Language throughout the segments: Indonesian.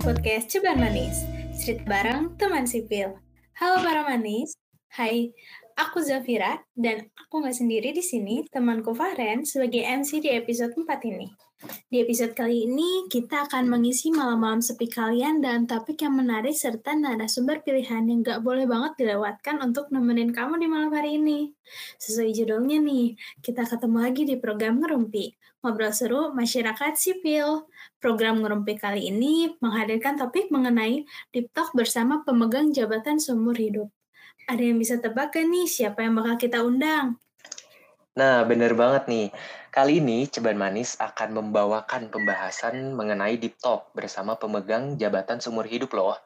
podcast Ceban Manis, cerita bareng teman sipil. Halo para manis, hai, aku Zafira dan aku nggak sendiri di sini, temanku Faren sebagai MC di episode 4 ini. Di episode kali ini, kita akan mengisi malam-malam sepi kalian dan topik yang menarik serta narasumber pilihan yang gak boleh banget dilewatkan untuk nemenin kamu di malam hari ini. Sesuai judulnya nih, kita ketemu lagi di program Ngerumpi, Ngobrol Seru Masyarakat Sipil. Program Ngerumpi kali ini menghadirkan topik mengenai Deep Talk bersama pemegang jabatan seumur hidup. Ada yang bisa tebak kan nih siapa yang bakal kita undang? Nah, bener banget nih. Kali ini Ceban Manis akan membawakan pembahasan mengenai Deep Talk bersama pemegang jabatan seumur hidup loh.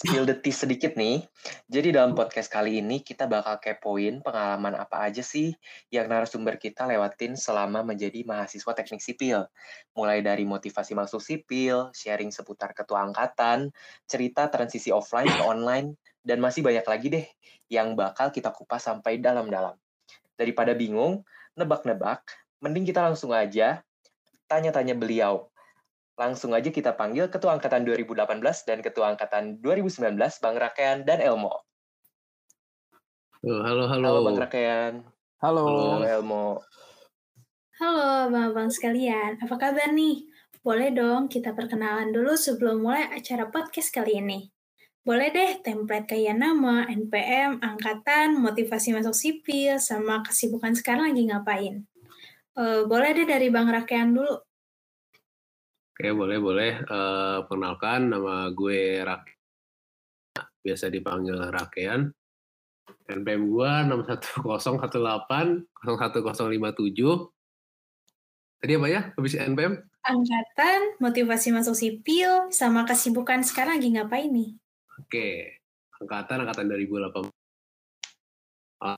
Spill the tea sedikit nih. Jadi dalam podcast kali ini kita bakal kepoin pengalaman apa aja sih yang narasumber kita lewatin selama menjadi mahasiswa teknik sipil. Mulai dari motivasi masuk sipil, sharing seputar ketua angkatan, cerita transisi offline ke online, dan masih banyak lagi deh yang bakal kita kupas sampai dalam-dalam. Daripada bingung, nebak-nebak, mending kita langsung aja tanya-tanya beliau. Langsung aja kita panggil Ketua Angkatan 2018 dan Ketua Angkatan 2019, Bang Rakean dan Elmo. Halo, halo. Halo Bang Rakean. Halo. Halo Elmo. Halo abang-abang sekalian, apa kabar nih? Boleh dong kita perkenalan dulu sebelum mulai acara podcast kali ini. Boleh deh template kayak nama, NPM, angkatan, motivasi masuk sipil, sama kesibukan sekarang lagi ngapain. Uh, boleh deh dari Bang Rakean dulu. Oke, boleh, boleh. Uh, perkenalkan, nama gue Rak. Biasa dipanggil Rakean. NPM gue 61018 01057. Tadi apa ya? Habis NPM? Angkatan, motivasi masuk sipil, sama kesibukan sekarang lagi ngapain nih? Oke, angkatan angkatan 2018. Uh,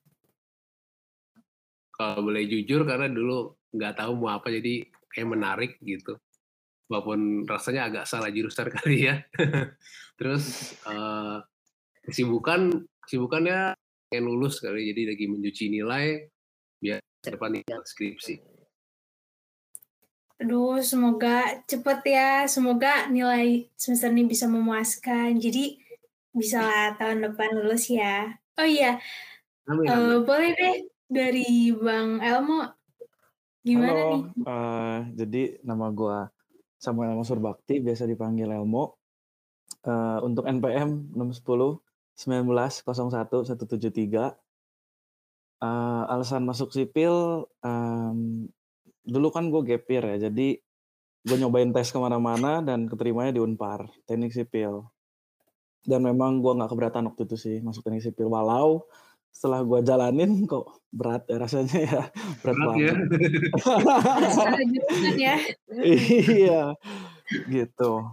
kalau boleh jujur karena dulu nggak tahu mau apa jadi kayak menarik gitu. Walaupun rasanya agak salah jurusan kali ya. Terus uh, kesibukan kesibukannya pengen lulus kali jadi lagi mencuci nilai biar depan skripsi. Aduh, semoga cepet ya. Semoga nilai semester ini bisa memuaskan. Jadi bisa lah tahun depan lulus ya. Oh iya, amin, amin. Uh, boleh deh dari Bang Elmo. Gimana Halo, nih? Uh, jadi nama gue Samuel Elmo Surbakti, biasa dipanggil Elmo. Uh, untuk NPM 610 19 01 173. Uh, alasan masuk sipil, um, dulu kan gue gapir ya, jadi gue nyobain tes ke mana-mana dan keterimanya di Unpar, teknik sipil dan memang gue nggak keberatan waktu itu sih masuk teknik sipil walau setelah gue jalanin kok berat ya rasanya ya berat, berat banget ya. iya gitu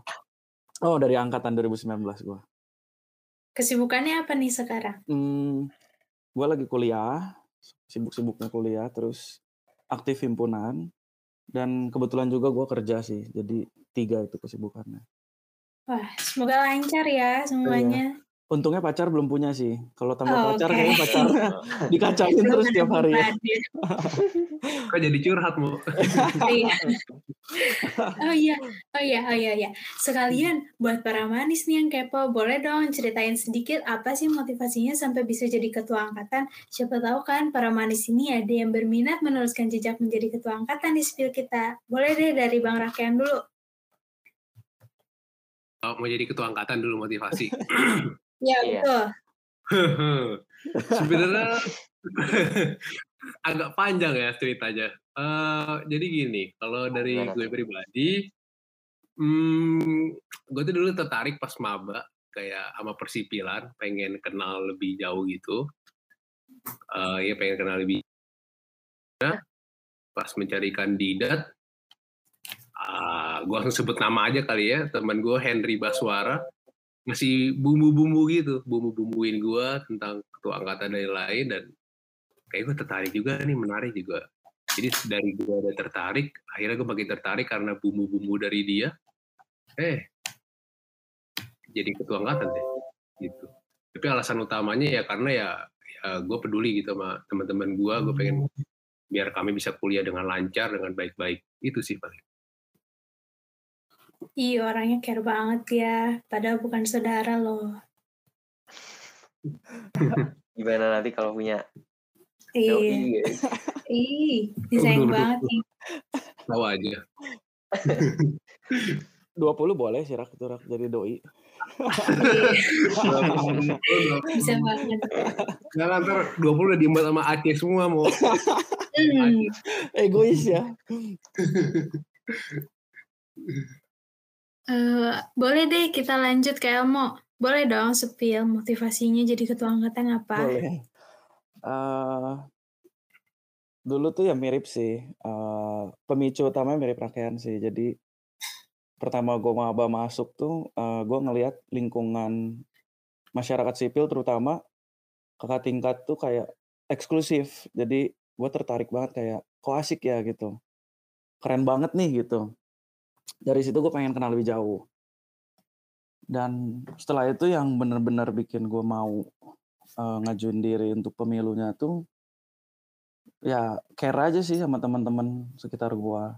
oh dari angkatan 2019 gue kesibukannya apa nih sekarang hmm, gue lagi kuliah sibuk-sibuknya kuliah terus aktif himpunan dan kebetulan juga gue kerja sih jadi tiga itu kesibukannya Wah, semoga lancar ya semuanya. Iya. Untungnya pacar belum punya sih. Kalau tambah oh, pacar, okay. kayaknya pacarnya dikacangin terus tiap hari ya. Kok jadi curhat, Bu? Iya. oh iya, oh iya, oh iya, iya. Sekalian buat para manis nih yang kepo, boleh dong ceritain sedikit apa sih motivasinya sampai bisa jadi ketua angkatan? Siapa tahu kan para manis ini ada yang berminat meneruskan jejak menjadi ketua angkatan di spill kita. Boleh deh dari Bang Rakyat dulu mau jadi ketua angkatan dulu motivasi. Iya betul. Sebenarnya agak panjang ya ceritanya. Uh, jadi gini, kalau dari gue pribadi, hmm, gue tuh dulu tertarik pas maba kayak sama persipilan, pengen kenal lebih jauh gitu. Uh, ya pengen kenal lebih. Nah, pas mencari kandidat, uh, gue langsung sebut nama aja kali ya teman gue Henry Baswara masih bumbu-bumbu gitu bumbu-bumbuin gue tentang ketua angkatan dan lain dan kayak gue tertarik juga nih menarik juga. Jadi dari gue ada tertarik akhirnya gue makin tertarik karena bumbu-bumbu dari dia. Eh jadi ketua angkatan deh gitu. Tapi alasan utamanya ya karena ya, ya gue peduli gitu sama teman-teman gue gue pengen biar kami bisa kuliah dengan lancar dengan baik-baik. Itu sih paling Iya, orangnya care banget ya. Padahal bukan saudara loh. Gimana nanti kalau punya Iya. guys? Ih, disayang banget nih. Tahu aja. 20 boleh sih rak itu rak jadi doi. Bisa banget. Nah, ntar 20 udah diembat sama Aceh semua mau. Hmm. Egois ya. Eh, boleh deh kita lanjut ke Elmo. Boleh dong sepil motivasinya jadi ketua angkatan apa? Boleh. Eh, dulu tuh ya mirip sih. Eh, pemicu utamanya mirip Rakean sih. Jadi pertama gue maba masuk tuh eh, gue ngelihat lingkungan masyarakat sipil terutama kakak tingkat tuh kayak eksklusif. Jadi gue tertarik banget kayak kok ya gitu. Keren banget nih gitu. Dari situ gue pengen kenal lebih jauh. Dan setelah itu yang bener-bener bikin gue mau eh, ngajuin diri untuk pemilunya tuh ya care aja sih sama teman-teman sekitar gua.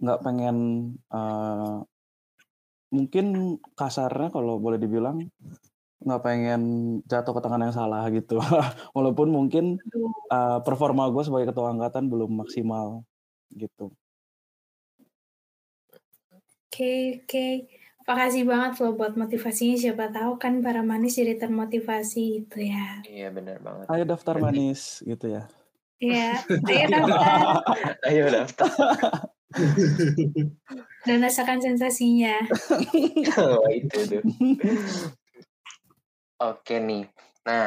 Nggak pengen eh, mungkin kasarnya kalau boleh dibilang nggak pengen jatuh ke tangan yang salah gitu. Walaupun mungkin eh, performa gue sebagai ketua angkatan belum maksimal gitu Oke, oke. Makasih banget loh buat motivasinya. Siapa tahu kan para manis jadi termotivasi gitu ya. Iya benar banget. ayo daftar manis gitu ya Iya, ayo daftar Ayo daftar. dan rasakan sensasinya. Wah, itu tuh. Oke nih. Nah,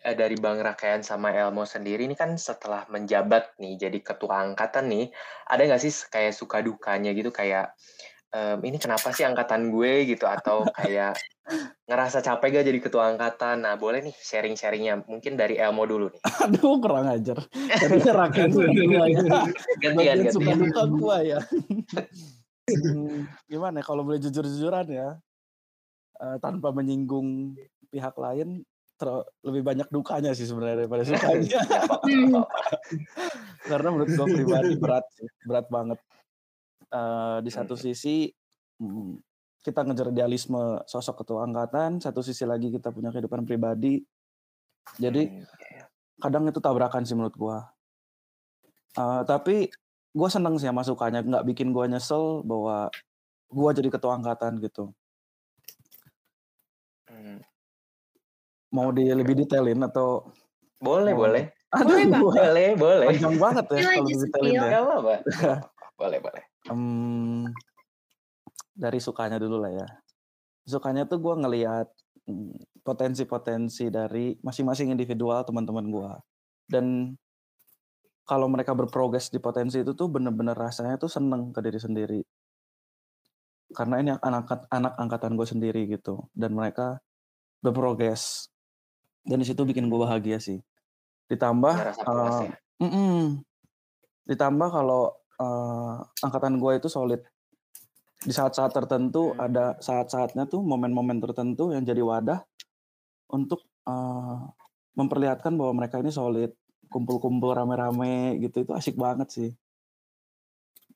eh, dari Bang Rakayan sama Elmo sendiri ini kan setelah menjabat nih jadi ketua angkatan nih, ada nggak sih kayak suka dukanya gitu kayak em, ini kenapa sih angkatan gue gitu atau kayak ngerasa capek gak jadi ketua angkatan? Nah, boleh nih sharing-sharingnya. Mungkin dari Elmo dulu nih. aduh kurang ajar Tadinya rakyat gua ya Gantian, gantian. gua ya Hmm, gimana ya, kalau boleh jujur-jujuran ya eh, tanpa menyinggung pihak lain ter- lebih banyak dukanya sih sebenarnya daripada sukanya karena menurut gue pribadi berat sih berat banget Eh, di satu sisi mm, kita ngejar idealisme sosok ketua angkatan satu sisi lagi kita punya kehidupan pribadi jadi Hmm, kadang itu tabrakan sih menurut gua. Eh, tapi gua seneng sih sama sukanya, nggak bikin gua nyesel bahwa gua jadi ketua angkatan gitu. hmm. Mau di lebih detailin atau Boleh, mau- boleh. Aduh, Boleh, Boleh, boleh. panjang banget ya kalau detailin ya. Gak apa-apa. Boleh, boleh. Em, dari sukanya dulu lah ya. Sukanya tuh gua ngelihat mm, potensi-potensi dari masing-masing individual teman-teman gua. Dan kalau mereka berprogres di potensi itu tuh bener-bener rasanya tuh seneng ke diri sendiri. Karena ini anak anak angkatan gue sendiri gitu dan mereka berprogres. Dan di situ bikin gue bahagia sih. Ditambah mm-mm. ditambah kalau eh, angkatan gue itu solid. Di saat-saat tertentu Hmm. ada saat-saatnya tuh momen-momen tertentu yang jadi wadah untuk eh, memperlihatkan bahwa mereka ini solid kumpul-kumpul rame-rame gitu itu asik banget sih.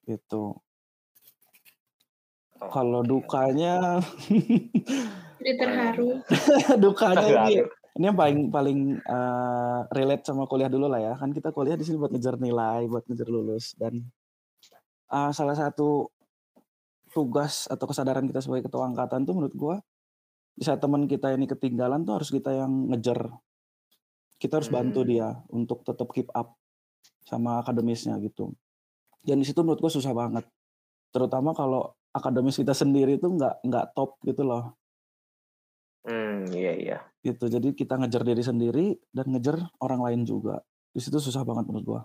Gitu. Oh, kalau dukanya Jadi terharu. dukanya ini ini yang paling paling eh, relate sama kuliah dulu lah ya. Kan kita kuliah di sini buat ngejar nilai buat ngejar lulus dan eh, salah satu tugas atau kesadaran kita sebagai ketua angkatan tuh menurut gua di saat teman kita ini ketinggalan tuh harus kita yang ngejar. Kita harus bantu Hmm. dia untuk tetap keep up sama akademisnya gitu. Dan di situ menurut gua susah banget. Terutama kalau akademis kita sendiri tuh nggak nggak top gitu loh. Hmm, iya, iya. gitu jadi kita ngejar diri sendiri dan ngejar orang lain juga. Di situ susah banget menurut gua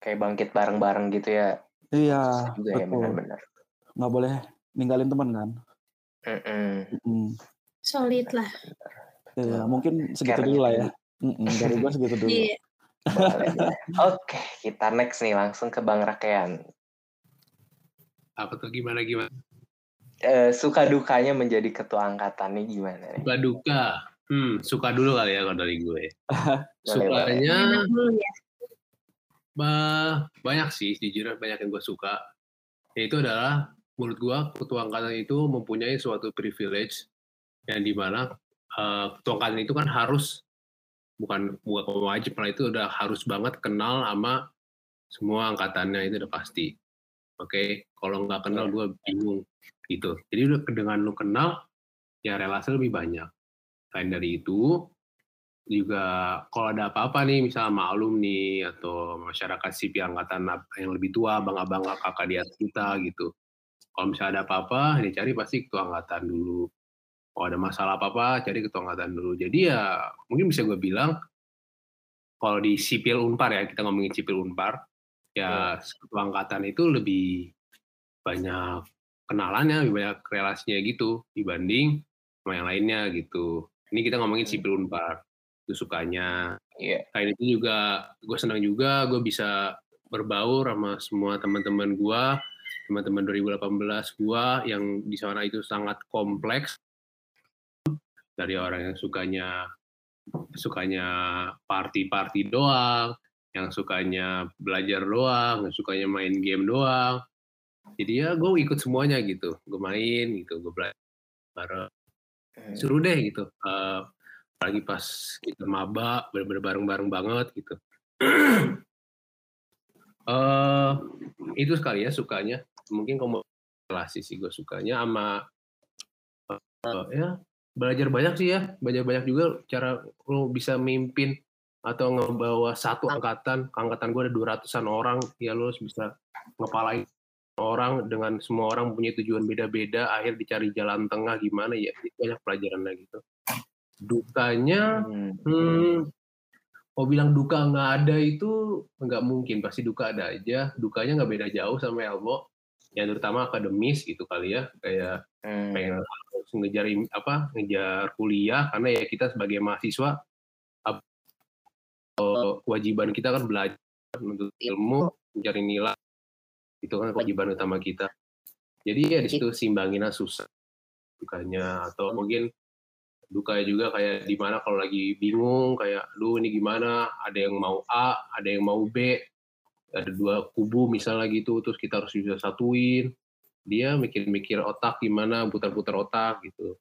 Kayak bangkit bareng-bareng gitu ya. iya juga ya, betul benar-benar. nggak boleh ninggalin teman kan Mm-mm. Mm, Solid lah. iya mungkin segitu dulu lah ya Mm-mm, dari gua segitu dulu Iya. Boleh, boleh. Oke, kita next nih langsung ke Bang Rakean. Apa tuh gimana gimana? Eh, suka dukanya menjadi ketua angkatan nih gimana nih? Suka duka. Hmm, suka dulu kali ya kalau dari gue. Boleh, boleh. Ya. banyak sih, jujur banyak yang gue suka. Yaitu adalah menurut gue ketua angkatan itu mempunyai suatu privilege yang di mana uh, ketua angkatan itu kan harus bukan bukan wajib malah itu udah harus banget kenal sama semua angkatannya itu udah pasti. Oke, okay? kalau nggak kenal gue bingung gitu. Jadi dengan lu kenal ya relasi lebih banyak. Selain dari itu juga kalau ada apa-apa nih misalnya sama alumni atau masyarakat sipil angkatan yang lebih tua, abang-abang kakak di atas kita gitu. Kalau misalnya ada apa-apa, ini cari pasti ketua angkatan dulu. Kalau ada masalah apa-apa, cari ketua angkatan dulu. Jadi ya mungkin bisa gue bilang, kalau di sipil unpar ya, kita ngomongin sipil unpar, ya hmm. ketua angkatan itu lebih banyak kenalannya, lebih banyak relasinya gitu dibanding sama yang lainnya gitu. Ini kita ngomongin hmm. sipil unpar, sukanya. Yeah. Kayak itu juga, gue senang juga gue bisa berbaur sama semua teman-teman gue, teman-teman 2018 gue yang di sana itu sangat kompleks. Dari orang yang sukanya sukanya party-party doang, yang sukanya belajar doang, yang sukanya main game doang, jadi ya gue ikut semuanya gitu. Gue main gitu gue belajar bareng. Seru deh gitu uh, apalagi pas kita maba bener-bener bareng-bareng banget gitu. Uh, itu sekali ya sukanya. Mungkin relasi sih gue sukanya sama uh, ya belajar banyak sih ya. Belajar banyak juga cara lo bisa mimpin atau ngebawa satu angkatan. Angkatan gue ada dua ratusan orang ya lo bisa ngepalain orang dengan semua orang punya tujuan beda-beda akhir dicari jalan tengah gimana ya banyak pelajaran lagi tuh dukanya hmm. hmm mau bilang duka nggak ada itu nggak mungkin. Pasti duka ada aja. Dukanya nggak beda jauh sama Elbo yang terutama akademis gitu kali ya. Kayak hmm. pengen harus ngejar apa ngejar kuliah. Karena ya kita sebagai mahasiswa kewajiban kita kan belajar untuk ilmu mencari nilai. Itu kan kewajiban utama kita. Jadi ya di situ simbanginnya susah dukanya. Atau mungkin duka juga kayak di mana kalau lagi bingung kayak lu ini gimana? Ada yang mau A ada yang mau B. Ada dua kubu misalnya gitu terus kita harus bisa satuin. Dia mikir-mikir otak gimana putar-putar otak gitu.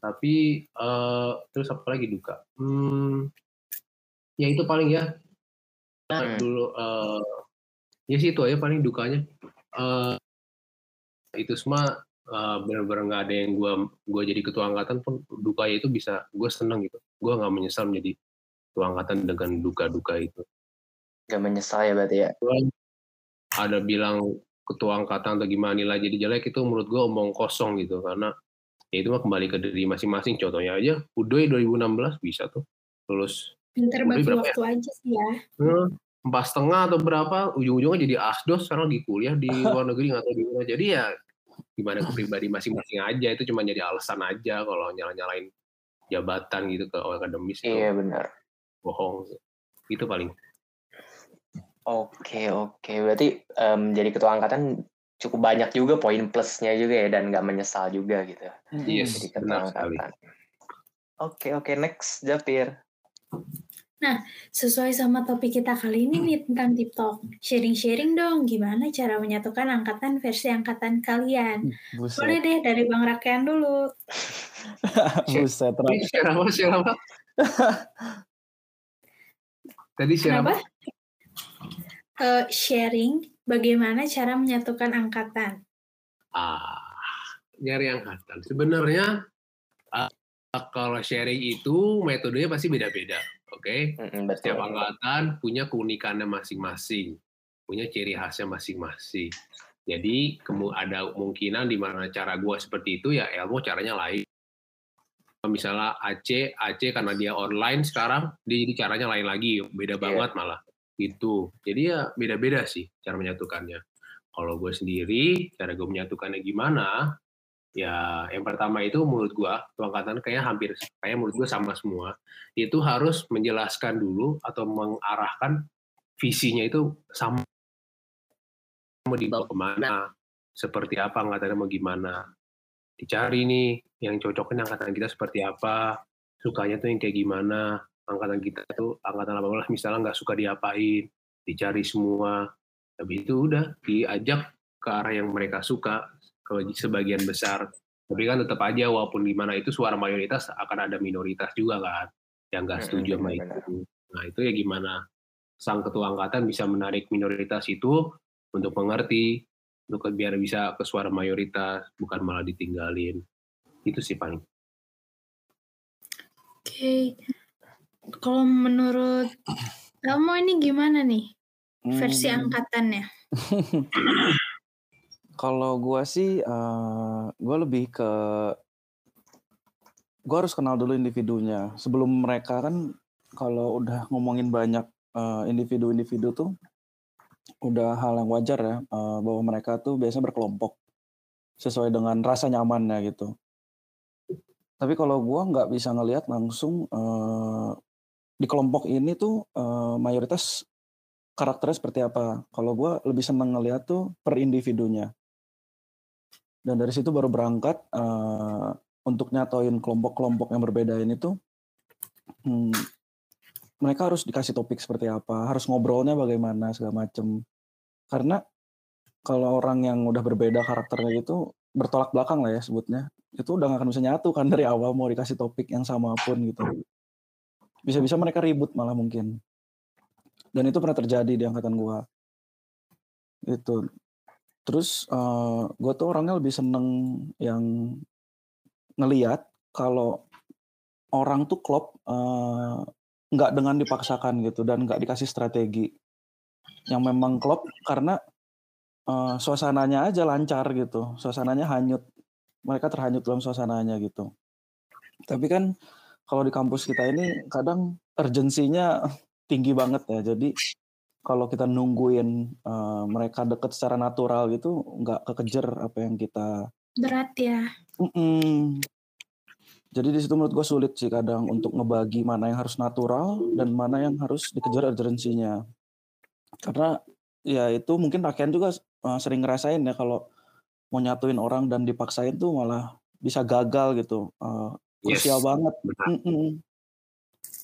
Tapi uh, terus apa lagi duka? Hmm, ya itu paling ya. Hmm. dulu uh, ya sih itu aja paling dukanya. Uh, itu semua uh, benar-benar nggak ada yang gue gua jadi ketua angkatan pun dukanya itu bisa gue seneng gitu gue nggak menyesal menjadi ketua angkatan dengan duka-duka itu Gak menyesal ya berarti ya gua ada bilang ketua angkatan atau gimana nilai jadi jelek itu menurut gue omong kosong gitu karena ya itu mah kembali ke diri masing-masing contohnya aja Udoy 2016 bisa tuh lulus Pinter bagi ya? waktu ya? aja sih ya. Hmm, empat setengah atau berapa ujung-ujungnya jadi asdos sekarang di kuliah di luar negeri nggak tahu di mana jadi ya gimana ke pribadi masing-masing aja itu cuma jadi alasan aja kalau nyala-nyalain jabatan gitu ke akademis iya benar. Bohong itu paling. Oke oke. Berarti um, jadi ketua angkatan cukup banyak juga poin plusnya juga ya dan nggak menyesal juga gitu. Yes, jadi ketua benar angkatan. Sekali. oke oke. Next Japir Nah, sesuai sama topik kita kali ini nih tentang TikTok. Sharing-sharing dong, gimana cara menyatukan angkatan versi angkatan kalian. Buset. Boleh deh dari Bang Rakyat dulu. Buset, Siapa, siapa? Tadi siapa? Uh, sharing, bagaimana cara menyatukan angkatan. Ah, nyari angkatan. Sebenarnya, uh, kalau sharing itu metodenya pasti beda-beda Oke, okay? setiap angkatan punya keunikannya masing-masing, punya ciri khasnya masing-masing. Jadi ada kemungkinan di mana cara gue seperti itu ya Elmo caranya lain. Misalnya Aceh, Aceh karena dia online sekarang, dia jadi caranya lain lagi, beda yeah. banget malah. Itu. Jadi ya beda-beda sih cara menyatukannya. Kalau gue sendiri, cara gue menyatukannya gimana? Ya, yang pertama itu menurut gua, angkatan kayaknya hampir kayak menurut gua sama semua. Itu harus menjelaskan dulu atau mengarahkan visinya itu sama mau dibawa ke mana, seperti apa angkatannya mau gimana. Dicari nih yang cocoknya angkatan kita seperti apa, sukanya tuh yang kayak gimana, angkatan kita tuh angkatan 18 misalnya nggak suka diapain, dicari semua tapi itu udah diajak ke arah yang mereka suka ke sebagian besar tapi kan tetap aja walaupun gimana itu suara mayoritas akan ada minoritas juga kan yang nggak setuju sama itu nah itu ya gimana sang ketua angkatan bisa menarik minoritas itu untuk mengerti untuk biar bisa ke suara mayoritas bukan malah ditinggalin itu sih paling oke okay. kalau menurut kamu ini gimana nih versi hmm. angkatannya? Kalau gue sih, uh, eh, gue lebih ke gue harus kenal dulu individunya. Sebelum mereka kan kalau udah ngomongin banyak uh, individu-individu tuh udah hal yang wajar ya uh, bahwa mereka tuh biasanya berkelompok sesuai dengan rasa nyamannya gitu. Tapi kalau gue nggak bisa ngelihat langsung uh, di kelompok ini tuh uh, mayoritas karakternya seperti apa. Kalau gue lebih seneng ngeliat tuh per individunya. Dan dari situ baru berangkat uh, untuk nyatoin kelompok-kelompok yang berbeda ini tuh hmm, mereka harus dikasih topik seperti apa, harus ngobrolnya bagaimana segala macem. Karena kalau orang yang udah berbeda karakternya itu bertolak belakang lah ya sebutnya, itu udah gak akan bisa nyatu kan dari awal mau dikasih topik yang sama pun gitu. Bisa-bisa mereka ribut malah mungkin dan itu pernah terjadi di angkatan gua itu terus uh, eh, gue tuh orangnya lebih seneng yang ngeliat kalau orang tuh klop uh, nggak dengan dipaksakan gitu dan nggak dikasih strategi. Yang memang klop karena uh, suasananya aja lancar gitu suasananya hanyut. Mereka terhanyut dalam suasananya gitu. Tapi kan kalau di kampus kita ini kadang urgensinya tinggi banget ya. Jadi kalau kita nungguin uh, mereka deket secara natural gitu, nggak kekejar apa yang kita berat ya. Mm -mm. Jadi di situ menurut gue sulit sih kadang untuk ngebagi mana yang harus natural dan mana yang harus dikejar urgensinya. Karena ya itu mungkin rakyat juga uh, sering ngerasain ya kalau mau nyatuin orang dan dipaksain tuh malah bisa gagal gitu. Uh, krusial yes. banget. Mm -mm.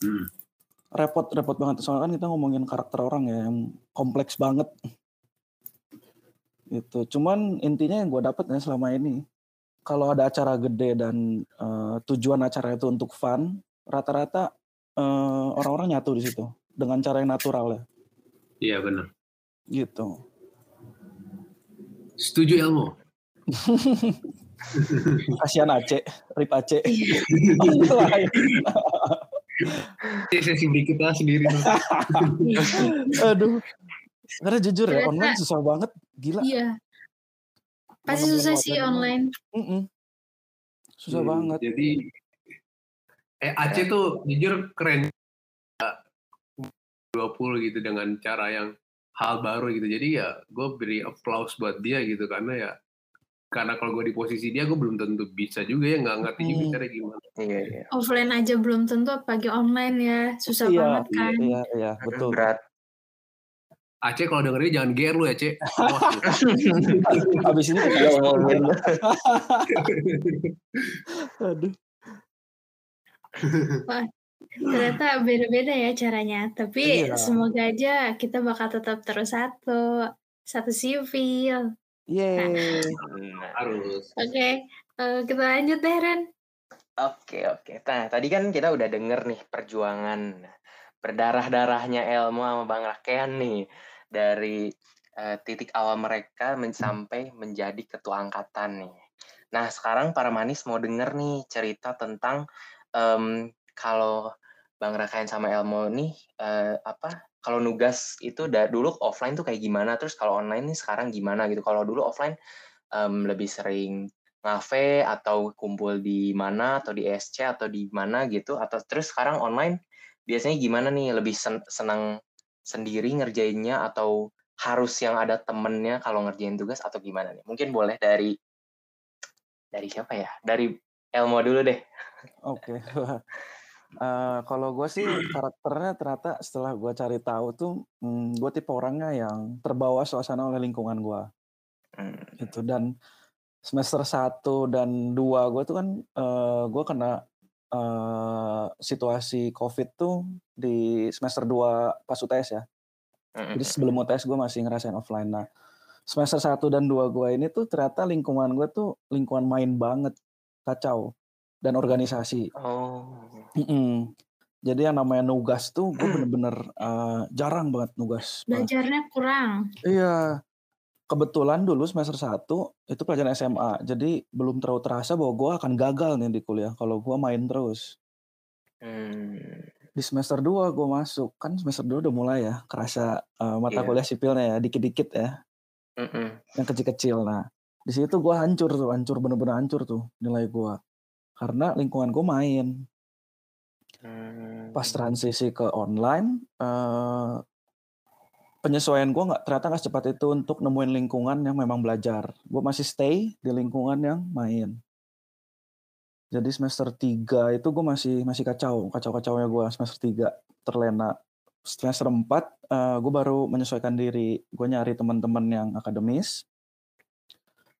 Hmm repot repot banget. Soalnya kan kita ngomongin karakter orang ya yang kompleks banget. Itu cuman intinya yang gue dapet ya selama ini kalau ada acara gede dan uh, tujuan acara itu untuk fun rata-rata uh, orang-orang nyatu di situ dengan cara yang natural ya. Iya benar gitu. Setuju ilmu kasihan Aceh Rip Aceh sesi kita sendiri. Aduh. Karena jujur ya, online susah banget. Gila. Iya. Pasti susah sih online. Mm -mm. Susah hmm, banget. Jadi, eh Aceh tuh jujur keren. 20 gitu dengan cara yang hal baru gitu. Jadi ya gue beri applause buat dia gitu karena ya karena kalau gue di posisi dia gue belum tentu bisa juga ya nggak ngerti juga hmm. cara gimana iya, iya. offline aja belum tentu apalagi online ya susah iya, banget kan iya iya, iya betul berat Aceh kalau dengerin jangan ger lu ya Aceh Abis ini kita ngomongin Aduh Wah, ternyata beda-beda ya caranya. Tapi iya. semoga aja kita bakal tetap terus satu, satu sivil. Yeay. Nah, harus. Oke, okay. uh, eh, kita lanjut deh Ren. Oke oke. Nah tadi kan kita udah denger nih perjuangan berdarah-darahnya Elmo sama Bang Rakean nih dari uh, titik awal mereka men sampai menjadi ketua angkatan nih. Nah sekarang para manis mau denger nih cerita tentang um, kalau Bang Rakayan sama Elmo nih uh, apa kalau nugas itu da, dulu offline tuh kayak gimana? Terus kalau online nih sekarang gimana gitu? Kalau dulu offline um, lebih sering ngafe atau kumpul di mana atau di SC atau di mana gitu? Atau terus sekarang online biasanya gimana nih? Lebih sen senang sendiri ngerjainnya atau harus yang ada temennya kalau ngerjain tugas atau gimana nih? Mungkin boleh dari dari siapa ya? Dari Elmo dulu deh. Oke. Okay. Uh, kalau gue sih karakternya ternyata setelah gue cari tahu tuh, hmm, gue tipe orangnya yang terbawa suasana oleh lingkungan gue. Hmm. Gitu dan semester 1 dan 2 gue tuh kan, uh, gue kena, uh, situasi Covid tuh di semester 2 pas UTS ya. Jadi sebelum UTS gue masih ngerasain offline. Nah, semester 1 dan 2 gue ini tuh ternyata lingkungan gue tuh lingkungan main banget. Kacau. Dan organisasi. Oh. Mm-mm. Jadi yang namanya nugas tuh gue bener-bener uh, jarang banget nugas. Belajarnya kurang. Iya. Kebetulan dulu semester 1 itu pelajaran SMA. Jadi belum terlalu terasa bahwa gue akan gagal nih di kuliah kalau gue main terus. Hmm. Di semester 2 gue masuk, kan semester 2 udah mulai ya kerasa uh, mata yeah. kuliah sipilnya ya, dikit-dikit ya. Mm -mm. Yang kecil-kecil. Nah, di situ gue hancur tuh, hancur bener-bener hancur tuh nilai gue. Karena lingkungan gue main. Hmm. Pas transisi ke online, uh, penyesuaian gue nggak ternyata nggak secepat itu untuk nemuin lingkungan yang memang belajar. Gue masih stay di lingkungan yang main. Jadi semester 3 itu gue masih masih kacau, kacau-kacaunya gue semester 3 terlena. Semester 4 uh, gue baru menyesuaikan diri, gue nyari teman-teman yang akademis,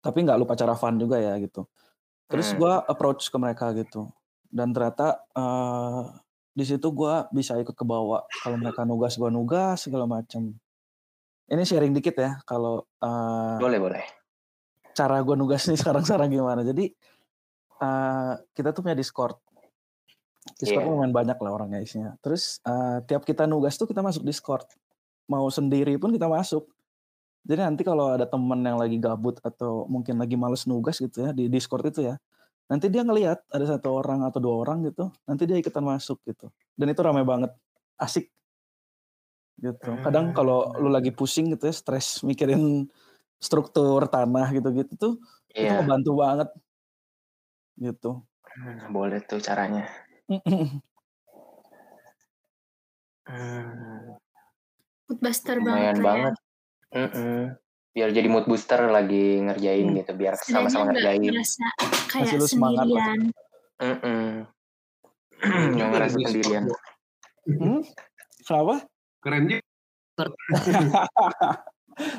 tapi nggak lupa cara fun juga ya gitu. Terus gue approach ke mereka gitu, dan ternyata uh, di situ gue bisa ikut ke bawah. Kalau mereka nugas gue nugas segala macam. Ini sharing dikit ya, kalau uh, boleh boleh. Cara gue nugas nih sekarang-sekarang gimana? Jadi Uh, kita tuh punya Discord. Discord yeah. main banyak lah orangnya isinya. Terus uh, tiap kita nugas tuh kita masuk Discord. Mau sendiri pun kita masuk. Jadi nanti kalau ada temen yang lagi gabut atau mungkin lagi males nugas gitu ya di Discord itu ya, nanti dia ngelihat ada satu orang atau dua orang gitu, nanti dia ikutan masuk gitu. Dan itu ramai banget, asik gitu. Kadang kalau lu lagi pusing gitu ya, stres mikirin struktur tanah gitu-gitu tuh, yeah. itu iya. ngebantu banget gitu. Hmm, boleh tuh caranya. hmm. Mood booster Lumayan banget. Ya. Mm -mm. Biar jadi mood booster lagi ngerjain hmm. gitu, biar sama-sama ngerjain. Kayak Masih lu semangat sendirian. Mm -mm. Ngerasa sendirian. Hmm? Kenapa? Keren juga.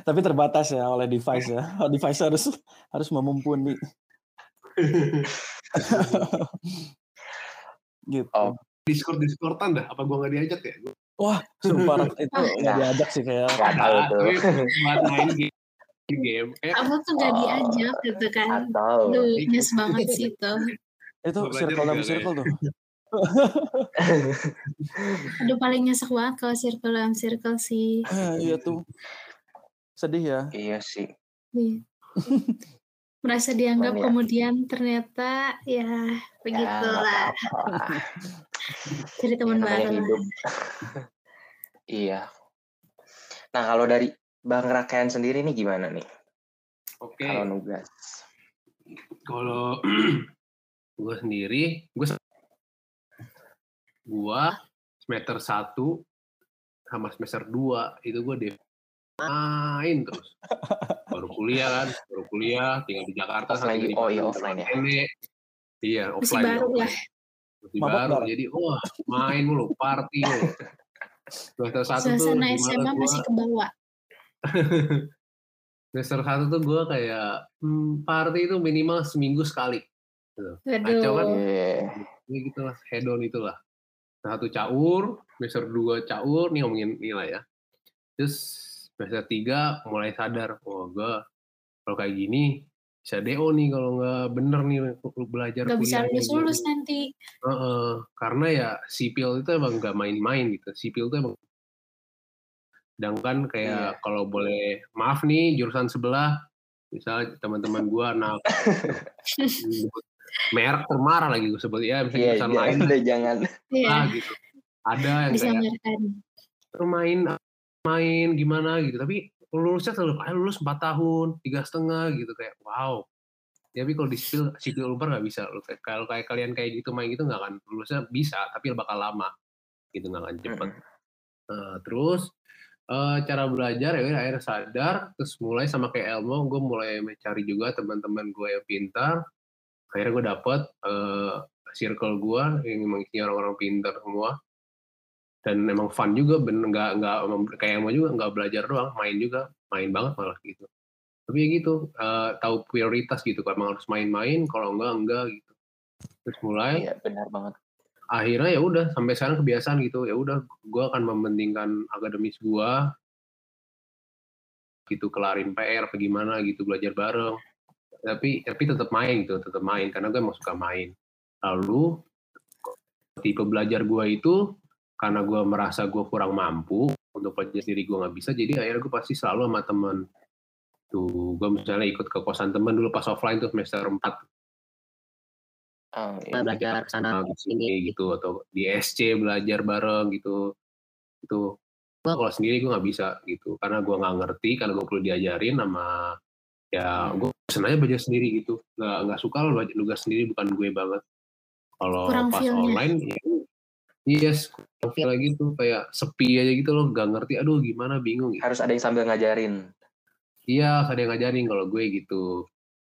Tapi terbatas ya oleh device ya. Device harus harus memumpuni. gitu. Oh. Discord Discordan dah, apa gua nggak diajak ya? Wah, sumpah itu nggak diajak sih kayak. Gak tahu tuh. Buat main game. Game. Eh, apa tuh nggak oh. diajak gitu kan? Lu nyes banget sih itu. Itu circle dalam circle tuh. Aduh paling nyesek banget kalau circle dalam circle sih. Eh, iya tuh. Sedih ya. Iya sih. Iya merasa dianggap ya. kemudian ternyata ya begitulah ya, jadi teman ya, baru hidup. iya nah kalau dari bang Rakayan sendiri nih gimana nih oke okay. kalau nugas kalau gue sendiri gue gue semester satu sama semester dua itu gue deh main terus. Baru kuliah kan, baru kuliah, tinggal di Jakarta. Offline, di oh iya offline ya. Nenek. Iya, offline. Masih baru lah. Masih baru, jadi wah main mulu, party mulu. Semester satu tuh Suasana SMA gua, masih ke bawah. semester satu tuh gue kayak hmm, party itu minimal seminggu sekali. Gitu. Kacau kan? Yeah. Ini gitu lah, hedon itulah. Satu caur, semester dua caur, nih ngomongin nilai ya. Terus semester tiga mulai sadar oh gue kalau kayak gini bisa do nih kalau nggak bener nih belajar nggak bisa lulus lulus nanti uh, uh, karena ya sipil itu emang nggak main-main gitu sipil itu emang sedangkan kayak yeah. kalau boleh maaf nih jurusan sebelah misalnya teman-teman gue anak merek termarah lagi gue sebut. Ya misalnya yeah, jurusan yeah, lain. udah jangan. Yeah. ah, gitu. Ada yang bisa kayak bermain main gimana? Gitu. Tapi lulusnya selalu ah, lulus empat tahun tiga setengah gitu. Kayak wow. Ya, tapi kalau di sipil sipil unpar nggak bisa. Kalau kayak kalian kayak gitu main gitu nggak akan lulusnya bisa tapi bakal lama. Gitu nggak akan cepet. Uh, terus uh, cara belajar ya akhirnya sadar terus mulai sama kayak Elmo gue mulai mencari juga teman-teman gue yang pintar. Akhirnya gue dapet uh, circle gue yang memang orang-orang pintar semua. Dan emang fun juga bener nggak nggak kayak mau juga nggak belajar doang main juga main banget malah gitu. Tapi ya gitu uh, tahu prioritas gitu kan emang harus main-main kalau enggak enggak gitu. Terus mulai iya benar banget akhirnya ya udah sampai sekarang kebiasaan gitu. Ya udah gue akan mementingkan akademis gue gitu kelarin PR apa gimana gitu belajar bareng. Tapi tapi tetap main gitu tetap main karena gue emang suka main. Lalu tipe belajar gue itu karena gue merasa gue kurang mampu untuk belajar sendiri gue nggak bisa jadi akhirnya gue pasti selalu sama temen. Tuh gue misalnya ikut ke kosan temen dulu pas offline tuh semester 4 Oh, iya. belajar sana sini gitu. Atau di SC belajar bareng gitu. Itu gue kalau sendiri gue nggak bisa gitu. Karena gue nggak ngerti karena gue perlu diajarin sama ya gue senangnya belajar sendiri gitu. Nggak nggak suka lo belajar tugas sendiri bukan gue banget. Kalau pas online ya yes feel gitu kayak sepi aja gitu loh nggak ngerti aduh gimana? Bingung gitu. harus ada yang sambil ngajarin. Iya ada yang ngajarin kalau gue gitu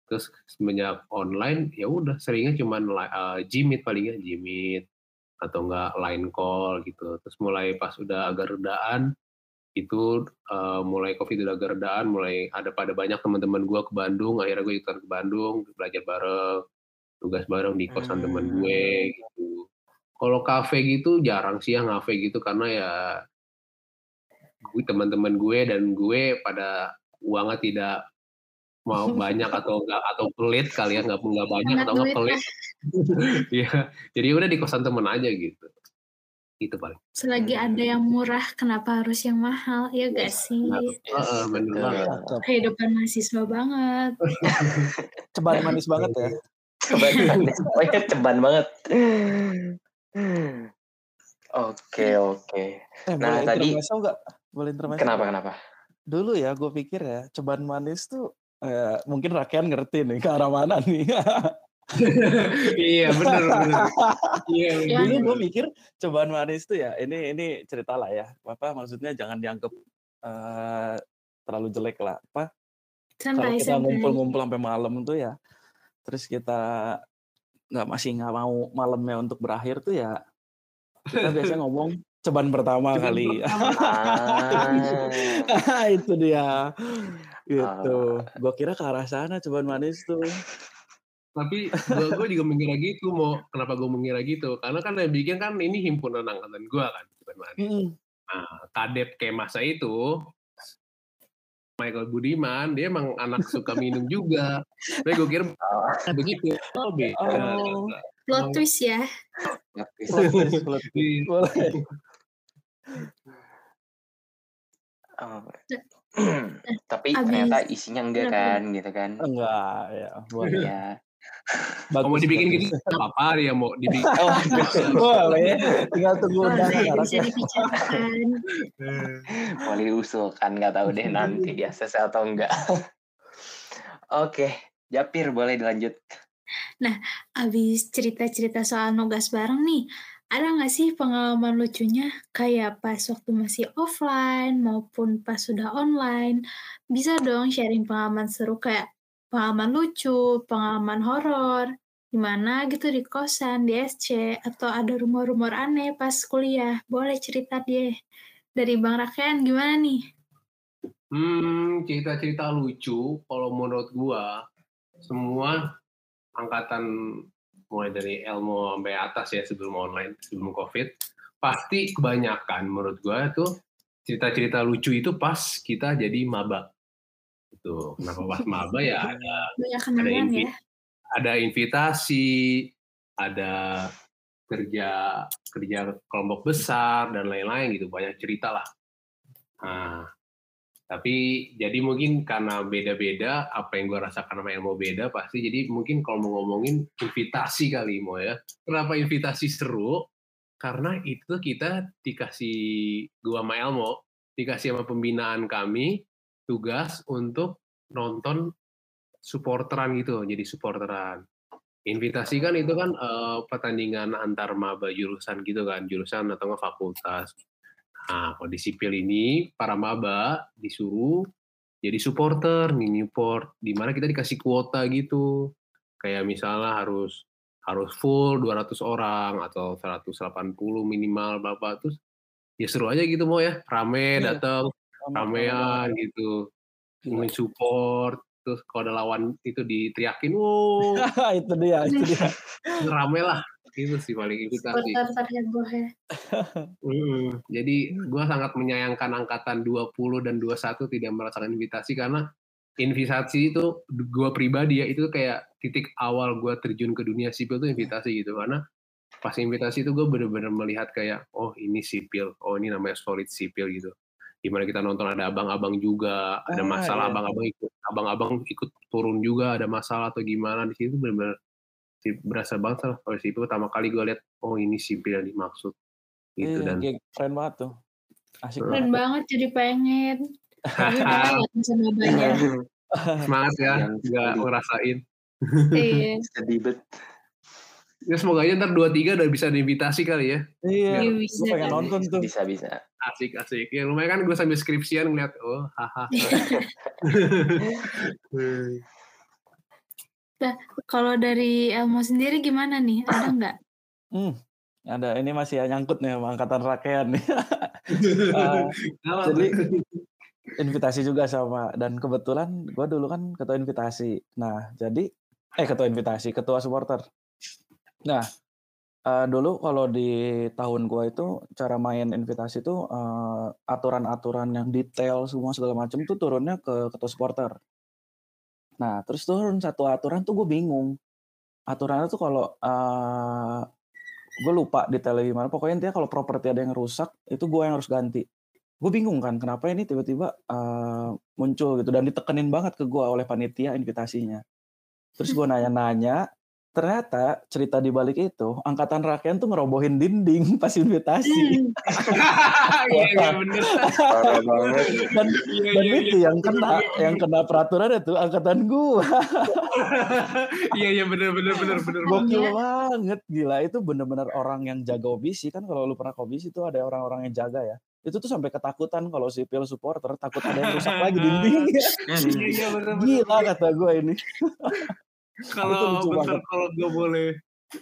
terus semenjak online ya udah seringnya cuman uh, Jimit palingnya Jimit atau enggak line call gitu terus mulai pas udah agak redaan itu uh, mulai covid udah agak redaan mulai ada pada banyak teman-teman gue ke Bandung akhirnya gue ikutan ke Bandung belajar bareng tugas bareng di kosan hmm. teman gue gitu kalau kafe gitu jarang sih yang kafe gitu karena ya gue teman-teman gue dan gue pada uangnya tidak mau banyak atau enggak atau pelit kali ya nggak nggak banyak atau nggak pelit. Ya jadi udah di kosan temen aja gitu. Itu paling. Selagi ada yang murah kenapa harus yang mahal? Ya gak sih? uh, bener banget. kehidupan mahasiswa banget. Ceban manis banget ya. Ceban manis pokoknya ceban banget. Oke oke. Eh, nah tadi enggak? boleh intermezzo kenapa kenapa? Dulu ya gue pikir ya ceban manis tuh eh, mungkin rakyat ngerti nih ke arah mana nih. iya benar benar. Iya, dulu gue mikir cobaan manis tuh ya ini ini cerita lah ya. Apa maksudnya jangan dianggap uh, terlalu jelek lah. Apa? Kalau kita ngumpul-ngumpul sampai malam tuh ya, terus kita nggak masih nggak mau malamnya untuk berakhir tuh ya kita biasanya ngomong cobaan pertama Cuman kali. Pertama. itu dia. Gitu. Uh. Gue kira ke arah sana cobaan manis tuh. Tapi gue, juga mengira gitu, mau kenapa gue mengira gitu? Karena kan yang bikin kan ini himpunan angkatan gue kan, cobaan manis. Hmm. Nah, kadep kayak masa itu, Michael Budiman, dia emang anak suka minum juga. Tapi gue kira oh. begitu. Oh, beda. Oh. Plot twist ya. Plot twist. Plot twist. Oh. Tapi Abis. ternyata isinya enggak kan, gitu kan? Enggak, ya. Boleh. ya. Bagus, mau dibikin gitu apa ya mau dibikin oh, boleh tinggal tunggu undangan bisa dibicarakan boleh diusulkan nggak tahu deh nanti ya sesuai atau enggak oke Japir boleh dilanjut nah abis cerita-cerita soal nugas bareng nih ada nggak sih pengalaman lucunya kayak pas waktu masih offline maupun pas sudah online? Bisa dong sharing pengalaman seru kayak pengalaman lucu, pengalaman horor, gimana gitu di kosan, di SC, atau ada rumor-rumor aneh pas kuliah. Boleh cerita deh. Dari Bang Raken gimana nih? Hmm, cerita-cerita lucu kalau menurut gua semua angkatan mulai dari Elmo sampai atas ya sebelum online, sebelum COVID, pasti kebanyakan menurut gue tuh cerita-cerita lucu itu pas kita jadi maba. Itu kenapa pas maba ya ada ada, invi ya? ada invitasi, ada kerja kerja kelompok besar dan lain-lain gitu banyak cerita lah. Nah, tapi jadi mungkin karena beda-beda apa yang gue rasakan sama Elmo beda pasti. Jadi mungkin kalau mau ngomongin invitasi kali mau ya. Kenapa invitasi seru? Karena itu kita dikasih gua sama Elmo dikasih sama pembinaan kami tugas untuk nonton supporteran gitu jadi supporteran. Invitasi kan itu kan uh, pertandingan antar maba jurusan gitu kan jurusan atau fakultas Nah, kalau di sipil ini para maba disuruh jadi supporter nih Newport, di mana kita dikasih kuota gitu. Kayak misalnya harus harus full 200 orang atau 180 minimal bapak terus ya seru aja gitu mau ya. Rame iya. datang ramean gitu. Ingin support terus kalau ada lawan itu diteriakin wow. Itu dia itu dia. Rame lah itu sih paling terheboh ya. Hmm, jadi gue sangat menyayangkan angkatan 20 dan 21 tidak merasakan invitasi karena invitasi itu gue pribadi ya itu kayak titik awal gue terjun ke dunia sipil itu invitasi gitu karena pas invitasi itu gue bener-bener melihat kayak oh ini sipil, oh ini namanya solid sipil gitu. Di mana kita nonton ada abang-abang juga, ada Ah, masalah iya. abang-abang ikut, abang-abang ikut turun juga ada masalah atau gimana di situ bener-bener sih berasa banget lah kalau sipil pertama kali gue lihat oh ini sipil yang dimaksud gitu Iya, dan keren banget tuh. Asik Keren banget. banget jadi pengen. Tapi banyak. semangat ya Yang nggak ngerasain Iya. Sedih bet. ya semoga aja ntar dua tiga udah bisa diinvitasi kali ya Iya, Iya, gue bisa pengen kan. nonton tuh. Bisa bisa. asik asik ya lumayan kan gue sambil skripsian ngeliat oh hahaha Hmm. Kalau dari Elmo sendiri gimana nih? Ada nggak? Hmm, ada ini masih nyangkut nih sama angkatan rakyat nih. Eh, Apa jadi invitasi juga sama dan kebetulan gue dulu kan ketua invitasi. Nah, jadi eh ketua invitasi, ketua supporter. Nah, eh, dulu kalau di tahun gue itu cara main invitasi itu eh, aturan-aturan yang detail semua segala macam tuh turunnya ke ketua supporter. Nah, terus turun satu aturan tuh gue bingung. Aturannya tuh kalau eh gue lupa detailnya gimana. Pokoknya intinya kalau properti ada yang rusak itu gue yang harus ganti. Gue bingung kan kenapa ini tiba-tiba eh, muncul gitu dan ditekenin banget ke gue oleh panitia invitasinya. Terus gue nanya-nanya, ternyata cerita di balik itu angkatan rakyat tuh ngerobohin dinding pas invitasi. Hmm. iya iya bener Parah banget. dan iya dan iya itu iya yang kena yang kena peraturan itu angkatan gua. iya iya bener bener bener bener Gokil Iya. banget gila itu bener-bener orang yang jaga obisi kan kalau lu pernah obisi itu ada orang-orang yang jaga ya. Itu tuh sampai ketakutan kalau sipil supporter takut ada yang rusak lagi dindingnya. iya iya bener Gila kata gua ini. Kalau bentar kalau gue boleh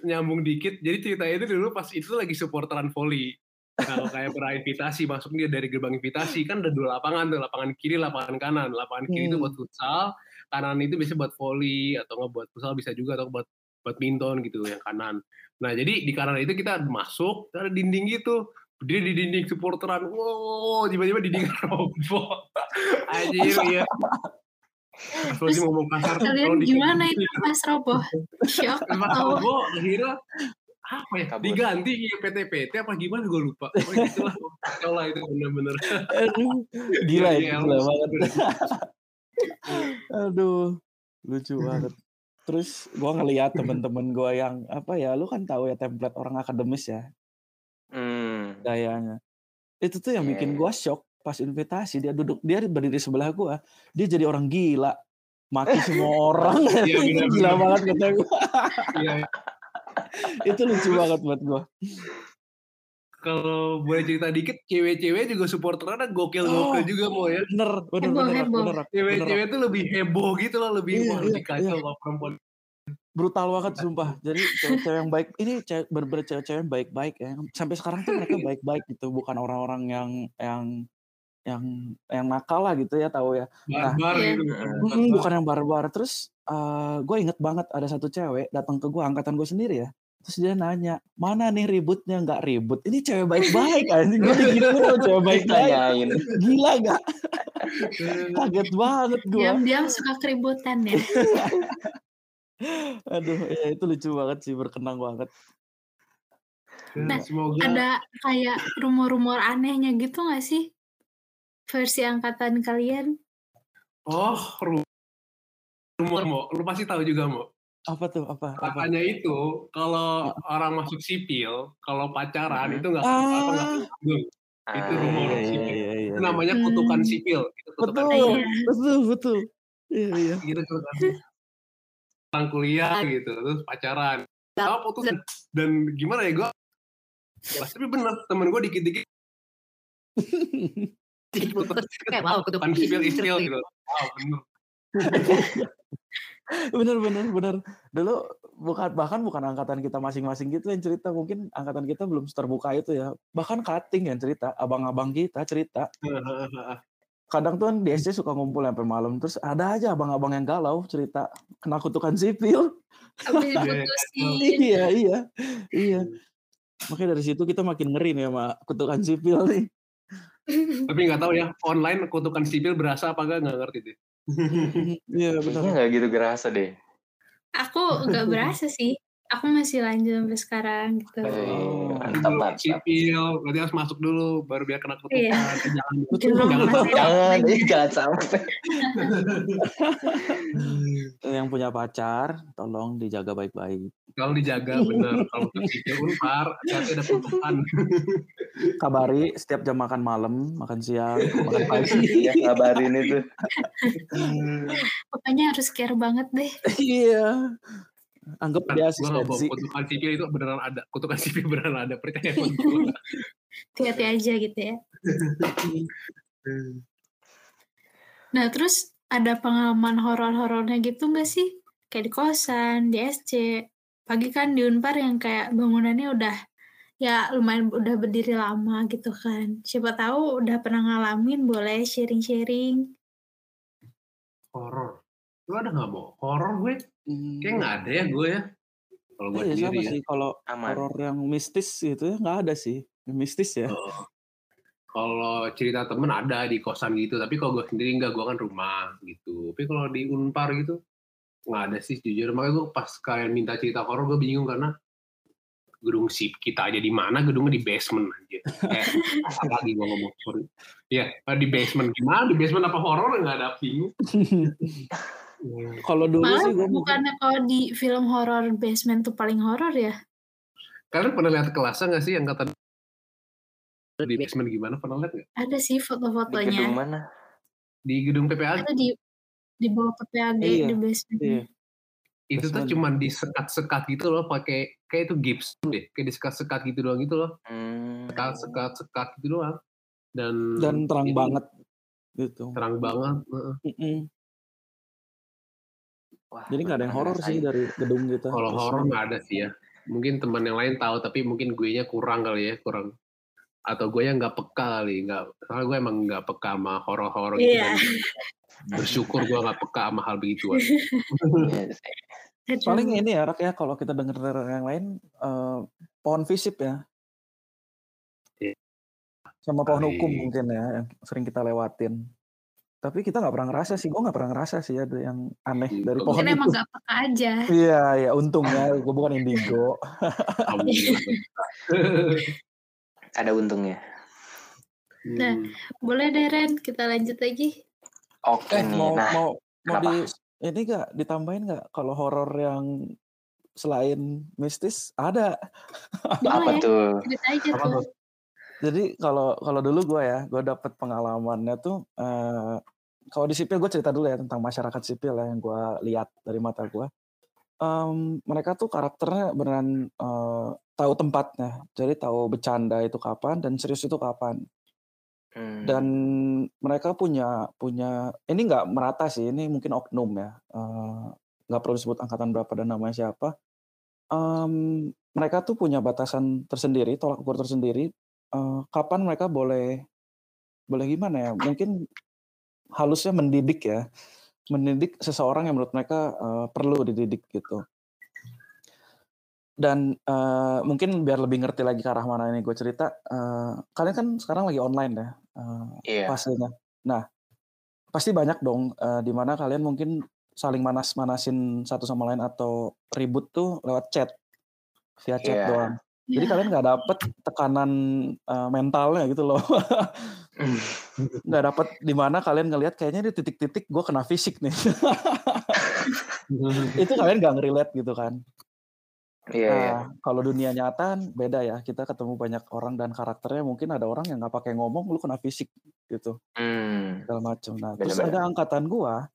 nyambung dikit jadi cerita itu dulu pas itu lagi supporteran volley kalau kayak berinvitasi masuk dia dari gerbang invitasi. Kan ada dua lapangan tuh lapangan kiri lapangan kanan. Lapangan kiri itu Hmm. buat futsal kanan itu bisa buat volley atau nggak buat futsal bisa juga atau buat badminton gitu yang kanan. Nah jadi di kanan itu kita masuk ada dinding gitu. Dia di dinding supporteran. Wow tiba-tiba dinding roboh anjir ya Terus Rozi ngomong kasar tuh, Kalian gimana itu pas roboh? Shock Pas atau Robo akhirnya apa ya Kabur. diganti ya PT-PT apa gimana gue lupa Pokoknya gitu lah kacau lah itu bener-bener Aduh, gila itu iya, gila banget. Aduh, lucu banget. Terus gua ngeliat temen-temen gua yang apa ya, lu kan tahu ya template orang akademis ya Hmm. gayanya. Itu tuh yang Iya, bikin iya. gua shock pas invitasi dia duduk dia berdiri sebelah gua, dia jadi orang gila. Maki semua orang. Iya, itu benar, gila banget kata gua. Iya, itu lucu banget buat gua. kalau boleh cerita dikit cewek-cewek juga supporternya gokil-gokil Oh. juga mau ya Bener, bener, Heboh, bener, heboh. bener, bener, cewek-cewek tuh lebih heboh gitu loh lebih Iya, wah iya, lebih kacau iya. perempuan brutal banget sumpah. Jadi cewek-cewek yang baik ini cewek bener-bener cewek-cewek yang baik-baik ya. Sampai sekarang tuh mereka baik-baik gitu, bukan orang-orang yang yang yang yang nakal lah gitu ya tahu ya. barbar Iya. gitu Mm-mm, bukan yang barbar. Terus gue inget banget ada satu cewek datang ke gue angkatan gue sendiri ya. Terus dia nanya, mana nih ributnya nggak ribut? Ini cewek baik-baik anjing. Gue digituin sama cewek baik-baik. Gila gak? Kaget banget gue. diam-diam suka keributan ya? Aduh, ya itu lucu banget sih, berkenang banget. Nah, semoga Ada kayak rumor-rumor anehnya gitu nggak sih? Versi angkatan kalian? oh ru- rumor mau lu pasti tahu juga mau Apa tuh? Apa? Apa? katanya itu kalau orang masuk sipil kalau pacaran Mhm. itu nggak apa apa nggak Ah, sipil. Itu Ah, rumor iya, sih. iya, iya. itu namanya kutukan Hmm. sipil itu kutukan betul, Iya. betul, betul. Iya, iya. gitu kan. Pulang kuliah gitu terus pacaran apa putus dan gimana ya gue tapi bener temen gue dikit-dikit Kayak wow, kutukan kutukan sipil Israel gitu wow bener bener, bener, bener. Dulu bukan bahkan bukan angkatan kita masing-masing gitu yang cerita. Mungkin angkatan kita belum terbuka itu ya. Bahkan cutting yang cerita, abang-abang kita cerita. Kadang tuh kan di SD suka ngumpul sampai malam. Terus ada aja abang-abang yang galau cerita. kena kutukan sipil. Habis Iya, diputusin. iya, iya. Iya. Makanya dari situ kita makin ngeri nih sama kutukan sipil nih. Tapi nggak tahu ya, online kutukan sipil berasa apa enggak nggak ngerti deh. Iya, benar. nggak gitu gerasa deh. Aku nggak berasa sih. Aku masih lanjut sampai sekarang gitu. Eh, Oh. mantap, Dulu mantap. Sipil, berarti harus masuk dulu baru biar kena kutukan. Iya. Jangan, Betul. Jangan. Jangan, eh, jangan sampai. Yang punya pacar, tolong dijaga baik-baik. Kalau dijaga bener, kalau sipil unpar, hati ada kutukan. Kabari setiap jam makan malam, makan siang, makan pagi. Ya, ngabarin itu. Pokoknya harus care banget deh. Iya. Anggap dia asistensi. kutukan sipil itu beneran ada. Kutukan sipil beneran ada, percaya. Hati-hati aja gitu ya. Nah, terus ada pengalaman horor-horornya gitu nggak sih? Kayak di kosan, di SC. Pagi kan di Unpar yang kayak bangunannya udah ya lumayan udah berdiri lama gitu kan. Siapa tahu udah pernah ngalamin, boleh sharing-sharing. Horor. Lu ada nggak mau? Horor gue kayak nggak ada ya gue ya. Kalau gue Iya sama sendiri ya. sih kalau Aman. horor yang mistis gitu ya nggak ada sih. Yang mistis ya. Oh. Kalau cerita temen ada di kosan gitu, tapi kalau gue sendiri enggak, gue kan rumah gitu. Tapi kalau di Unpar gitu, nggak ada sih jujur. Makanya gue pas kalian minta cerita horor, gue bingung karena gedung sip kita aja di mana, gedungnya di basement aja. Kayak apa lagi gue ngomong sorry. Iya, di basement gimana? Di basement apa horor nggak ada bingung. Hmm. Kalau dulu Malah sih gue mungkin bukannya kalau di film horor basement tuh paling horor ya? Kalian pernah lihat kelasnya nggak sih yang kata di basement gimana? Pernah lihat nggak? Ada sih Di gedung foto-fotonya. mana? Di gedung PPAG Ada di di bawah PPAG Iya, di basement. iya. Itu tuh cuman disekat-sekat gitu loh pakai kayak itu gips deh kayak disekat-sekat gitu doang gitu loh Hmm. sekat sekat sekat gitu doang dan dan terang itu banget gitu. terang banget heeh. Mm-mm. Wah, Jadi nggak ada yang horor sih dari gedung kita. kalau Terus horor nggak ada sih ya mungkin teman yang lain tahu tapi mungkin gue nya kurang kali ya kurang atau gue yang nggak peka kali nggak soalnya gue emang nggak peka sama horor-horor gitu Iya. kan bersyukur gue nggak peka sama hal begituan Iya. Aduh. Paling ini ya Rak ya kalau kita dengar dari yang lain eh, pohon visip ya. Iya. Sama pohon Paling- hukum mungkin ya yang sering kita lewatin. Tapi kita nggak pernah ngerasa sih, gue nggak pernah ngerasa sih ada yang aneh Hmm, dari Mungkin pohon Mungkin emang itu. gak peka aja. Iya, ya untungnya gue bukan indigo. Ada untungnya. Nah, Hmm. Boleh deh Ren, kita lanjut lagi. Oke Eh mau Nah, mau mau kenapa? di ini gak ditambahin nggak kalau horor yang selain mistis ada. apa Boleh, tuh? cerita aja Apa tuh. tuh? Jadi kalau kalau dulu gue ya, gue dapet pengalamannya tuh eh kalau di sipil gue cerita dulu ya tentang masyarakat sipil ya yang gue lihat dari mata gue. Em, mereka tuh karakternya beneran eh, tahu tempatnya, jadi tahu bercanda itu kapan dan serius itu kapan. Hmm. Dan mereka punya punya ini nggak merata sih, ini mungkin oknum ya. Eh, nggak perlu disebut angkatan berapa dan namanya siapa. Em, mereka tuh punya batasan tersendiri, tolak ukur tersendiri. eh, kapan mereka boleh boleh gimana ya? Mungkin halusnya mendidik ya, mendidik seseorang yang menurut mereka eh, perlu dididik gitu. Dan eh, mungkin biar lebih ngerti lagi ke arah mana ini gue cerita, eh, kalian kan sekarang lagi online ya eh, Iya. fasenya. Nah, pasti banyak dong eh, di mana kalian mungkin saling manas-manasin satu sama lain atau ribut tuh lewat chat, via chat Iya. doang. Jadi kalian nggak dapet tekanan eh, mentalnya gitu loh. nggak dapet di mana kalian ngelihat kayaknya di titik-titik gue kena fisik nih. Itu kalian nggak ngerelate gitu kan. Iya, iya. Nah, kalau dunia nyata beda ya. Kita ketemu banyak orang dan karakternya mungkin ada orang yang nggak pakai ngomong, lu kena fisik gitu Hmm. segala macam. Nah, terus Bener-bener. ada angkatan gua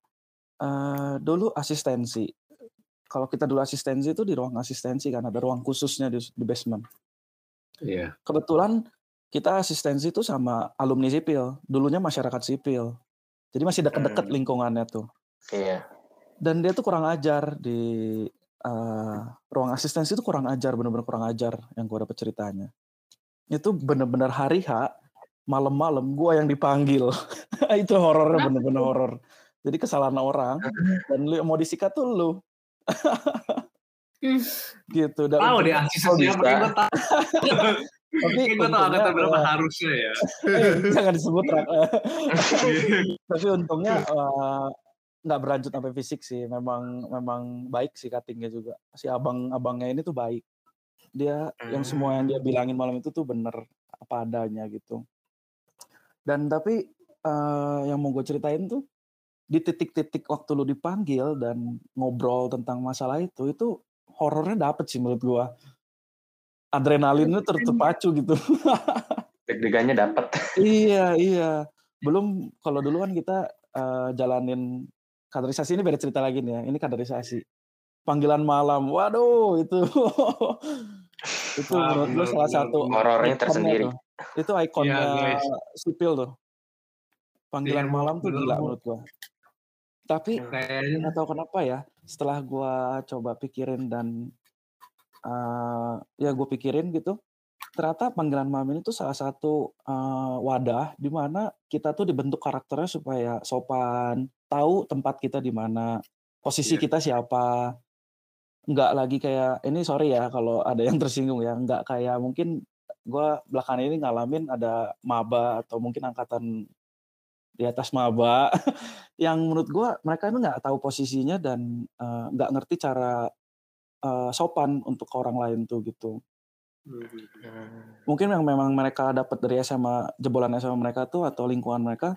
eh dulu asistensi. Kalau kita dulu asistensi itu di ruang asistensi kan ada ruang khususnya di, di basement. Iya. Kebetulan kita asistensi itu sama alumni sipil, dulunya masyarakat sipil. Jadi masih deket-deket Hmm. lingkungannya tuh. Iya. Dan dia tuh kurang ajar di eh, ruang asistensi itu kurang ajar, bener-bener kurang ajar yang gua dapet ceritanya. Itu bener-bener hari H, malam-malam gua yang dipanggil. itu horornya bener-bener tuh? horor. Jadi kesalahan orang dan lu mau disikat tuh lu. Hmm. gitu dan Tahu deh asisnya bisa. pakai gue tahu. tapi Kayak gue tahu angkatan berapa eh, harusnya ya. eh, jangan disebut Rak. tapi untungnya eh, nggak berlanjut sampai fisik sih memang memang baik sih cuttingnya juga si abang abangnya ini tuh baik dia yang semua yang dia bilangin malam itu tuh bener apa adanya gitu dan tapi eh, yang mau gue ceritain tuh di titik-titik waktu lu dipanggil dan ngobrol tentang masalah itu itu horornya dapet sih menurut gua adrenalinnya ter- terpacu gitu Deg-degannya dapat. iya iya belum kalau dulu kan kita eh, jalanin kaderisasi ini beda cerita lagi nih ya ini kaderisasi panggilan malam waduh itu itu Ah, menurut gue benar, salah satu. Horornya tersendiri. tuh. itu ikonnya guys. sipil tuh panggilan Iya, malam tuh gila menurut gua tapi nggak tahu kenapa ya setelah gua coba pikirin dan eh, ya gue pikirin gitu ternyata panggilan malam ini tuh salah satu eh, wadah di mana kita tuh dibentuk karakternya supaya sopan tahu tempat kita di mana posisi Iya. kita siapa nggak lagi kayak ini sorry ya kalau ada yang tersinggung ya nggak kayak mungkin gua belakangan ini ngalamin ada maba atau mungkin angkatan di atas maba yang menurut gua mereka itu nggak tahu posisinya dan eh, nggak ngerti cara eh, sopan untuk ke orang lain tuh gitu Hmm. mungkin yang memang mereka dapat dari SMA jebolan SMA mereka tuh atau lingkungan mereka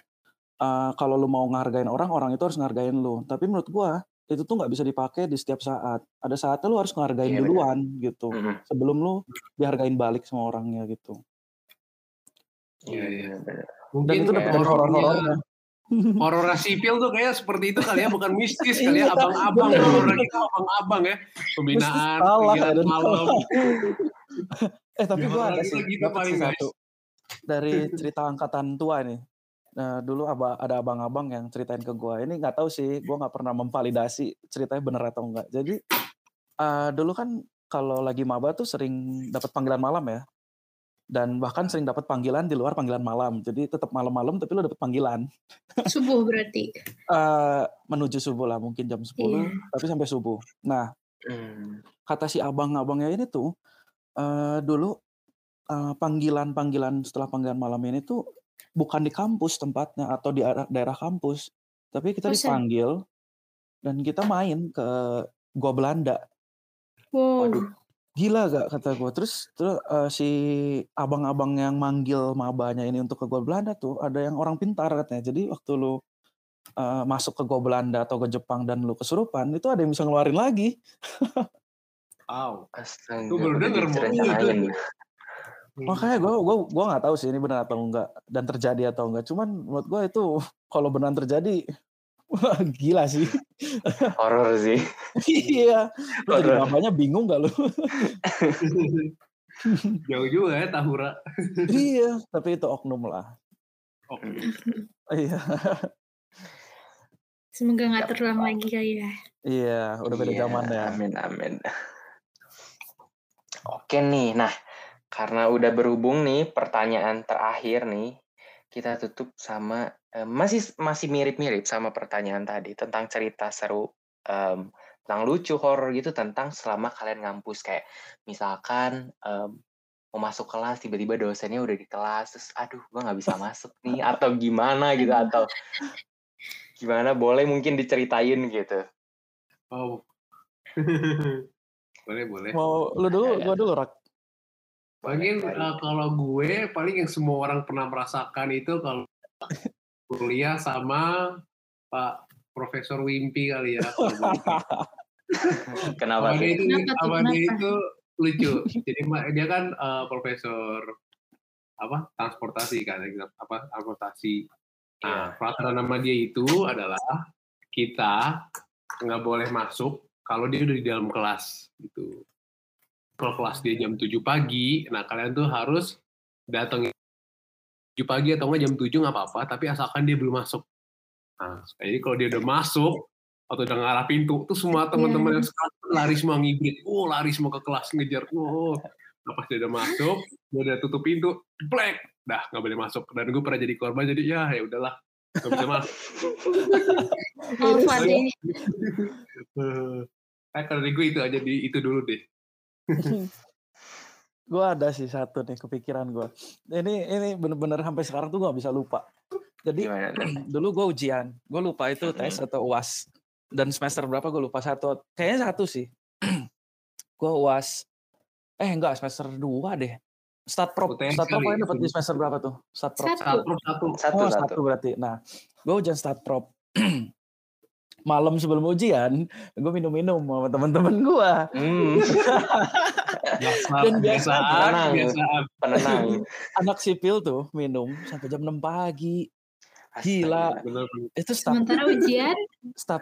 eh, kalau lu mau ngehargain orang orang itu harus ngehargain lu tapi menurut gua itu tuh nggak bisa dipakai di setiap saat ada saatnya lu harus ngehargain Iya, benar. duluan gitu Mm-mm. sebelum lu dihargain balik sama orangnya gitu Iya, iya. Bener. dan Mungkin itu dapat horornya horor-horornya horor sipil tuh kayak seperti itu kali ya, bukan mistis kali Iya, ya, abang-abang bener. horor gitu abang-abang ya, pembinaan, kadang. malam. eh tapi horor ada itu sih gitu paling, satu dari cerita angkatan tua nih Nah, dulu aba- ada abang-abang yang ceritain ke gua. Ini nggak tahu sih, gua nggak pernah memvalidasi ceritanya bener atau enggak. Jadi eh, dulu kan kalau lagi maba tuh sering dapat panggilan malam ya. Dan bahkan sering dapat panggilan di luar panggilan malam. Jadi tetap malam-malam tapi lo dapat panggilan. Subuh berarti. Eh, menuju subuh lah, mungkin jam 10, Iya. tapi sampai subuh. Nah, Hmm. kata si abang-abangnya ini tuh eh, dulu eh, panggilan-panggilan setelah panggilan malam ini tuh bukan di kampus tempatnya atau di daerah, daerah kampus, tapi kita Kosan. dipanggil dan kita main ke gua Belanda. Wow. Waduh. Gila gak kata gua. Terus terus eh, si abang-abang yang manggil mabanya ini untuk ke gua Belanda tuh ada yang orang pintar katanya. Jadi waktu lu eh, masuk ke gua Belanda atau ke Jepang dan lu kesurupan itu ada yang bisa ngeluarin lagi. Wow. Astaga, Gua baru udah denger. Makanya gue gua gua nggak tahu sih ini benar atau enggak dan terjadi atau enggak. Cuman menurut gue itu kalau benar terjadi wah gila sih. Horor sih. iya. Lu jadi mamanya bingung gak lu? Jauh juga ya Tahura. iya, tapi itu oknum lah. Oh, Iya. Semoga nggak terulang lagi kali ya. Iya, udah beda Iya, zaman ya. Amin, amin. Oke nih, nah karena udah berhubung nih pertanyaan terakhir nih, kita tutup sama masih masih mirip-mirip sama pertanyaan tadi tentang cerita seru, em, tentang lucu, horor gitu tentang selama kalian ngampus kayak misalkan em, mau masuk kelas tiba-tiba dosennya udah di kelas terus aduh gua nggak bisa masuk nih atau gimana gitu atau gimana boleh mungkin diceritain gitu. Oh. boleh, boleh. Mau lu dulu, gua dulu rak. Mungkin eh, kalau gue paling yang semua orang pernah merasakan itu kalau kuliah sama Pak Profesor Wimpi kali ya. Kenapa tuh? itu, Kenapa kenapa? itu lucu. Jadi dia kan eh, profesor apa transportasi kan, apa transportasi. Nah, peraturan nama dia itu adalah kita nggak boleh masuk kalau dia udah di dalam kelas gitu. Kalau kelas dia jam 7 pagi, nah kalian tuh harus datang 7 pagi atau enggak jam 7 nggak apa-apa, tapi asalkan dia belum masuk. Nah, jadi kalau dia udah masuk atau udah ngarah pintu, tuh semua teman-teman yang sekelas tuh lari semua ngibrit. Oh, lari semua ke kelas ngejar. Oh, nah, pas dia udah masuk, dia udah tutup pintu, black, dah nggak boleh masuk. Dan gue pernah jadi korban, jadi ya ya udahlah. Gak bisa mah. Alfa deh. Eh, kalau gue itu aja di itu dulu deh. Gue ada sih satu nih kepikiran gue. Ini ini bener-bener sampai sekarang tuh gue bisa lupa. Jadi Gimana dulu gue ujian, gue lupa itu tes atau uas. Dan semester berapa gue lupa satu, kayaknya satu sih. gue uas, eh enggak semester dua deh. Stat prop, UTS stat prop dapat di semester berapa tuh? Stat prop. Satu. Satu, satu. Satu, oh, satu. satu berarti. Nah, gue ujian stat prop. Malam sebelum ujian, gue minum-minum sama teman-teman gue. Hmm, Biasa, Dan biasa- biasaan. penenang. Anak sipil tuh minum sampai jam 6 pagi. Gila. Bener, Itu stat, Sementara ujian,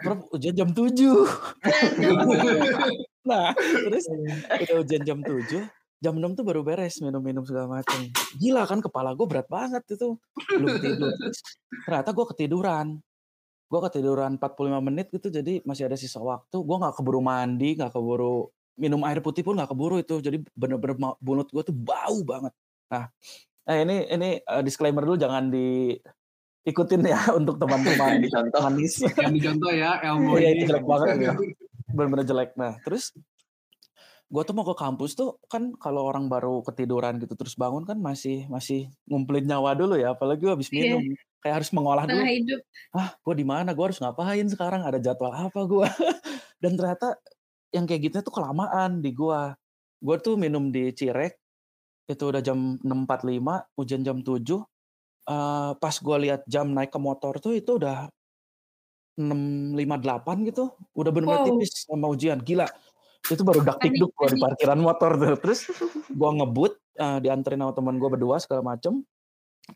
prop ujian jam 7. Nah, terus udah ujian jam 7, jam 6 tuh baru beres minum-minum segala macam. Gila kan kepala gue berat banget itu. Belum tidur. Terus, ternyata gue ketiduran. Gue ketiduran 45 menit gitu jadi masih ada sisa waktu. Gue nggak keburu mandi, nggak keburu minum air putih pun nggak keburu itu. Jadi bener-bener mulut gue tuh bau banget. Nah, eh ini ini eh, disclaimer dulu jangan diikutin ya untuk teman-teman Dicontoh. manis. Yang dicontoh ya, Elmo Iya, ini. jelek banget ya. Bener-bener jelek. Nah, terus gue tuh mau ke kampus tuh kan kalau orang baru ketiduran gitu terus bangun kan masih masih ngumpulin nyawa dulu ya apalagi gua habis Iya. minum. Kayak harus mengolah dulu tengah hidup. ah gue di mana? Gue harus ngapain sekarang? Ada jadwal apa gue dan ternyata yang kayak gitu tuh kelamaan di gua. Gue tuh minum di Cirek itu udah jam 6.45 ujian jam 7 Eh, pas gue lihat jam naik ke motor tuh itu udah 6.58 gitu. Udah bener-bener Wow. tipis sama ujian. Gila itu baru dak Panik, duk gue di parkiran motor tuh. Terus gue ngebut eh, dianterin sama teman gue berdua segala macem.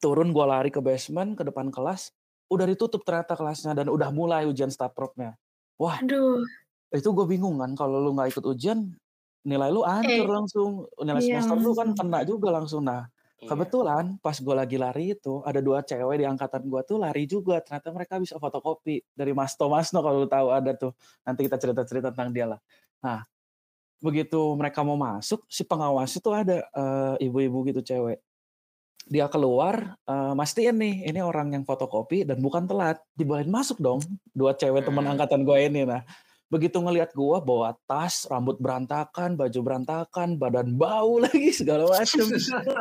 Turun gue lari ke basement ke depan kelas. Udah ditutup ternyata kelasnya dan udah mulai ujian propnya wah Aduh, itu gue bingung kan kalau lu nggak ikut ujian nilai lu hancur Eh, langsung. Nilai iya, semester lu kan kena juga langsung. Nah Iya. kebetulan pas gue lagi lari itu ada dua cewek di angkatan gue tuh lari juga. Ternyata mereka bisa fotokopi dari Masto Masno kalau lu tahu ada tuh. Nanti kita cerita cerita tentang dia lah. Nah begitu mereka mau masuk si pengawas itu ada eh, ibu-ibu gitu cewek. Dia keluar eh, mastiin nih ini orang yang fotokopi dan bukan telat. Dibolehin masuk dong dua cewek teman Hmm. angkatan gue ini. Nah begitu ngelihat gue bawa tas rambut berantakan baju berantakan badan bau lagi segala macem.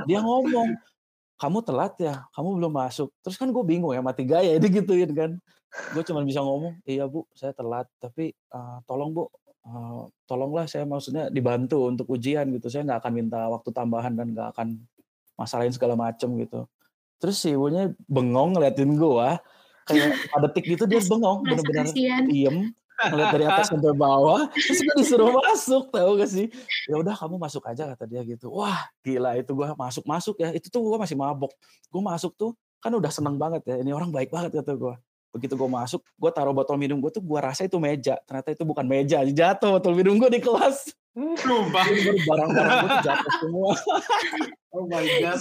Dia ngomong kamu telat ya? Kamu belum masuk. Terus kan gue bingung ya mati gaya digituin kan. Gue cuma bisa ngomong iya bu saya telat tapi eh, tolong bu eh, tolonglah saya maksudnya dibantu untuk ujian gitu. Saya nggak akan minta waktu tambahan dan nggak akan masalahin segala macem gitu. Terus si ibunya bengong ngeliatin gue kayak pada detik gitu dia bengong bener-bener kasihan. diem ngeliat dari atas sampai bawah terus gue disuruh masuk tahu gak sih? Ya udah kamu masuk aja kata dia gitu. Wah gila itu gue masuk masuk ya. Itu tuh gue masih mabok. Gue masuk tuh kan udah seneng banget ya ini orang baik banget kata gue begitu gue masuk gue taruh botol minum gue tuh gue rasa itu meja ternyata itu bukan meja jatuh botol minum gue di kelas Sumpah. barang-barang gue tuh jatuh semua Oh my God.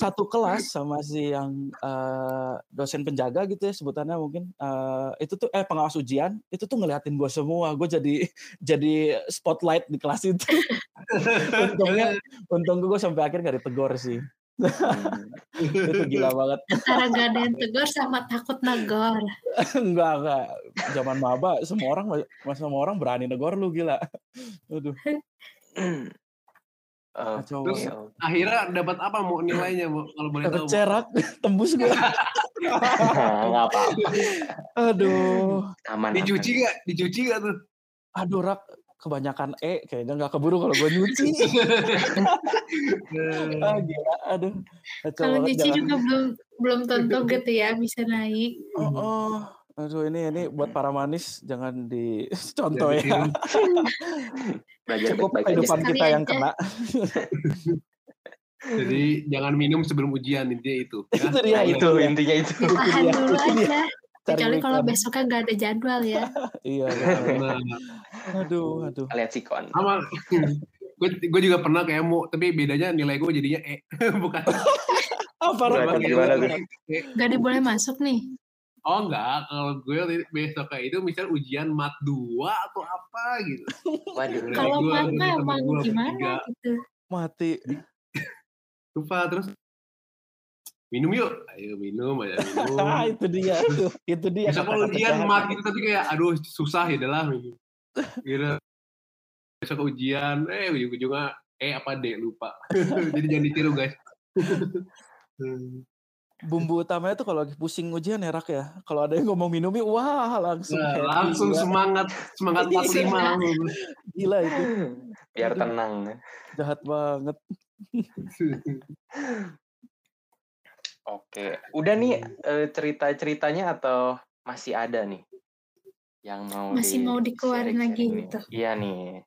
satu kelas sama si yang eh, dosen penjaga gitu ya sebutannya mungkin eh, itu tuh eh pengawas ujian itu tuh ngeliatin gue semua gue jadi jadi spotlight di kelas itu untungnya untung gue sampai akhir gak ditegur sih. itu gila banget Antara gak ada yang tegur sama takut negor. enggak enggak zaman maba semua orang mas semua orang berani negor lu gila aduh kacau Terus iya. banget. akhirnya dapat apa mau nilainya mau kalau boleh tahu? cerak tembus gue Nggak apa-apa. aduh Aman. Dicuci nggak? Dicuci nggak tuh? aduh rak kebanyakan E kayaknya nggak keburu kalau gue nyuci ah, gila aduh Kalau nyuci jangan- juga belum belum tentu gitu ya bisa naik. Oh, oh. Aduh ini ini buat para manis jangan dicontoh ya. Cukup kehidupan kita yang kena. Jadi jangan minum sebelum ujian intinya itu. ya. Itu dia, Nah, itu intinya itu. Tahan dulu itu dia. aja. Cari Kecuali kalau besoknya gak ada jadwal ya. Iya. aduh aduh. Lihat sikon. sama gue juga pernah kayak mau tapi bedanya nilai gue jadinya E bukan Apa Gimana, Rak? gimana tuh? Gak diboleh masuk nih. oh enggak kalau gue besok kayak itu misal ujian mat 2 atau apa gitu Waduh. Kalau mat emang gimana gitu. Mati. lupa terus minum yuk ayo minum aja minum itu dia tuh. Itu dia. bisa kalau ujian mat gitu tapi kayak aduh susah ya adalah gitu besok ujian eh ujung-ujungnya eh apa D lupa jadi jangan ditiru guys Bumbu utamanya tuh kalau lagi pusing ujian ya Rak ya. Kalau ada yang ngomong minumi, wah langsung Nah, happy langsung gila. semangat semangat 45 langsung. Gila itu. Biar tenang. Jahat banget. Oke. Udah nih eh, cerita-ceritanya atau masih ada nih? Yang mau Masih mau dikeluarin lagi nih? gitu. Iya nih.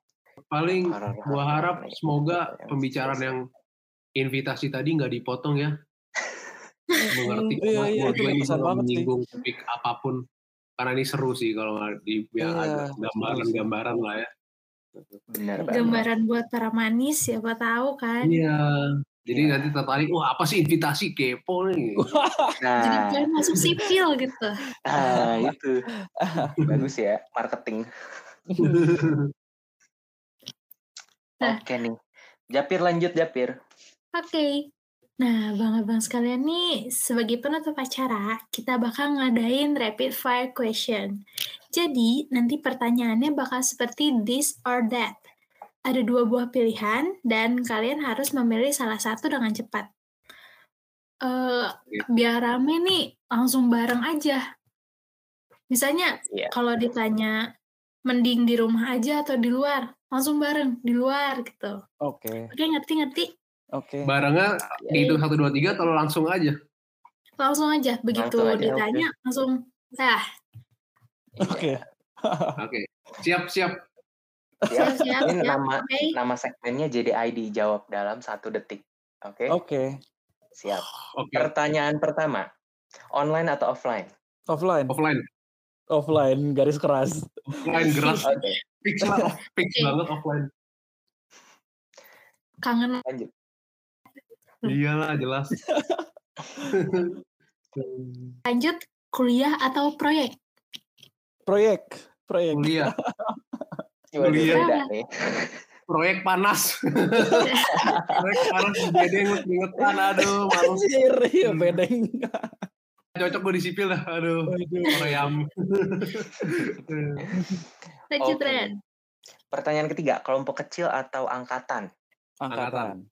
paling gua harap nih, semoga yang pembicaraan yang invitasi tadi nggak dipotong ya mengerti Iya, iya, gue sih. menyinggung topik apa pun karena ini seru sih kalau di yang Iya, ada gambaran-gambaran lah ya Benar banget. Gambaran buat para manis, siapa tahu kan. iya jadi Iya. nanti tertarik wah apa sih invitasi kepo nih Jadi Nah, kalian masuk sipil gitu. ah, itu. Bagus ya, marketing. Nah. Oke nih. Japir lanjut Japir. Oke. Nah, bang-abang sekalian nih, sebagai penutup acara, kita bakal ngadain rapid fire question. Jadi, nanti pertanyaannya bakal seperti this or that. Ada dua buah pilihan, dan kalian harus memilih salah satu dengan cepat. Eh, biar rame nih, langsung bareng aja. Misalnya, Iya. kalau ditanya, mending di rumah aja atau di luar? Langsung bareng, di luar gitu. Oke, Oke, ngerti-ngerti? oke. barengnya dihitung satu dua tiga atau langsung aja langsung aja begitu Langsung aja, ditanya langsung ah Oke. oke siap siap Ya, siap ini siap nama oke nama segmennya JDID jawab dalam satu detik. Oke, Oke. siap. oke Pertanyaan pertama, online atau offline? Offline. offline Offline garis keras. offline geras Oke, fix Oke. banget offline kangen lanjut. iyalah jelas lanjut kuliah atau proyek Proyek. Proyek. kuliah Kuliah. proyek panas proyek panas bedeng keringetan aduh males Anjir, iya bedeng. cocok gue di sipil dah aduh. Koream lanjut Oke. Pertanyaan ketiga, kelompok kecil atau angkatan? Angkatan.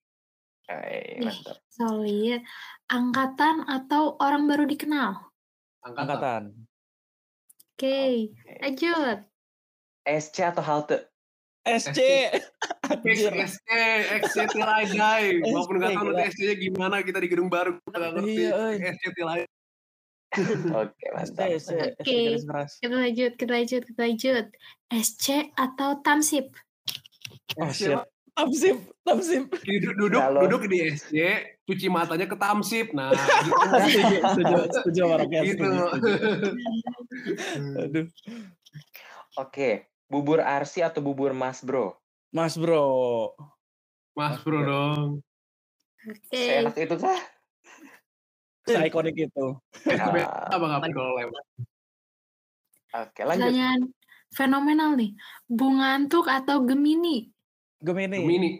Ih. mantap. solid angkatan atau orang baru dikenal angkatan Angkatan. oke lanjut SC atau halte? SC. Anjir. SC, XC Tilai Guy. Walaupun tahu gila. nanti SC-nya gimana, kita di gedung baru, kita nggak ngerti. Iya. SC Tilai. Oke, SC, mantap. SC, SC Oke. kita lanjut kita lanjut kita lanjut SC atau Tamsip Oh shit. Tamsip, tamsip. Duduk, duduk, duduk di SC, cuci matanya ke Tamsip. Nah, gitu. setuju, gitu. Aduh. Oke, bubur Arsi atau bubur Mas Bro? Mas bro. Mas bro dong. oke Seenak itu kah? Se-ikonik itu. Ah, Apa ngapain kalau lewat? Oke, lanjut. pertanyaan fenomenal nih bunga antuk atau Gemini Gemini. Gemini.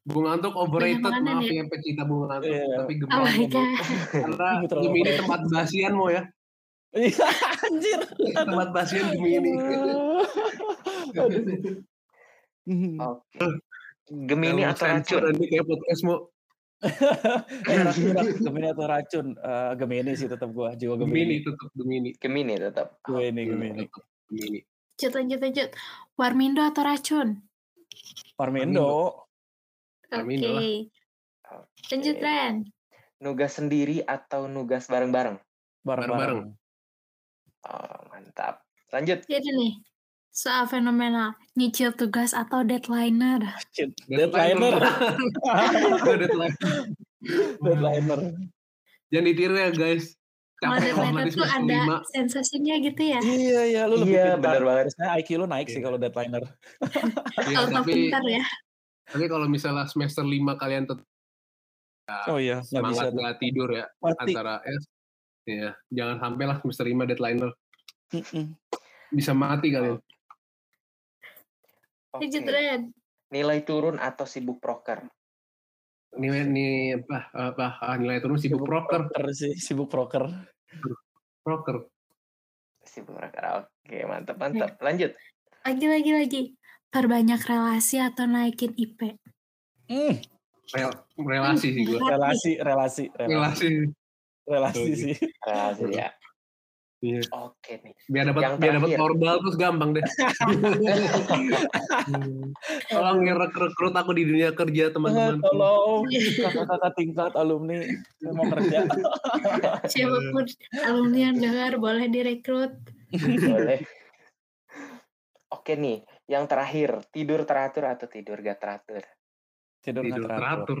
Bunga antuk overrated, makanan maaf ya. ya pecinta bunga antuk. Iya. Tapi oh Gemini. god Karena Gemini tempat basian mau ya. Iya, anjir. Tempat basian Gemini. Aduh. Oke. Gemini Kalau atau racun? Nanti kayak podcast mau. Eh, racun, racun. Gemini atau racun? Eh, Gemini sih tetap gua, jiwa Gemini Gemini. tetap Gemini. Gemini tetap. Gemini, Gemini. Tetap Gemini. lanjut lanjut lanjut Warmindo atau racun oke Warmindo lah. lanjut Oke. Ren Nugas sendiri atau nugas bareng-bareng? Bareng-bareng. Oh, mantap. Lanjut. jadi nih soal fenomenal nyicil tugas atau Deadliner. Deadline. Deadliner. Jangan ditiru ya guys. kalau kalau nanti tuh ada sensasinya gitu ya Iya, iya, lu lebih Iya, pintar. benar banget. Biasanya IQ lu naik sih Iya. kalau deadliner. Iya, auto tapi pintar ya tapi kalau misalnya semester lima kalian tetap Oh iya, nggak bisa. semangat nggak tidur ya Mati. antara S ya jangan sampai lah semester lima deadliner Mm-mm. bisa mati kalian. Lanjut Ren Nilai turun atau sibuk proker? nilai nih apa apa ah, nilai turun sibuk proker sih, sibuk proker. proker. Sibuk proker. Oke, mantap mantap. Lanjut. Lagi lagi lagi. Perbanyak relasi atau naikin IP. Hmm, Rel, relasi sih gue. relasi, relasi, relasi, Relasi. Relasi sih. Relasi ya. Iya. Oke nih. Biar dapat biar dapat orbal terus gampang deh. Tolong ngerekrut aku di dunia kerja teman-teman. Tolong kakak-kakak tingkat alumni yang mau kerja. Siapa pun alumni yang dengar boleh direkrut. Boleh. Oke nih, yang terakhir, tidur teratur atau tidur gak teratur? Tidur Tidur teratur. teratur.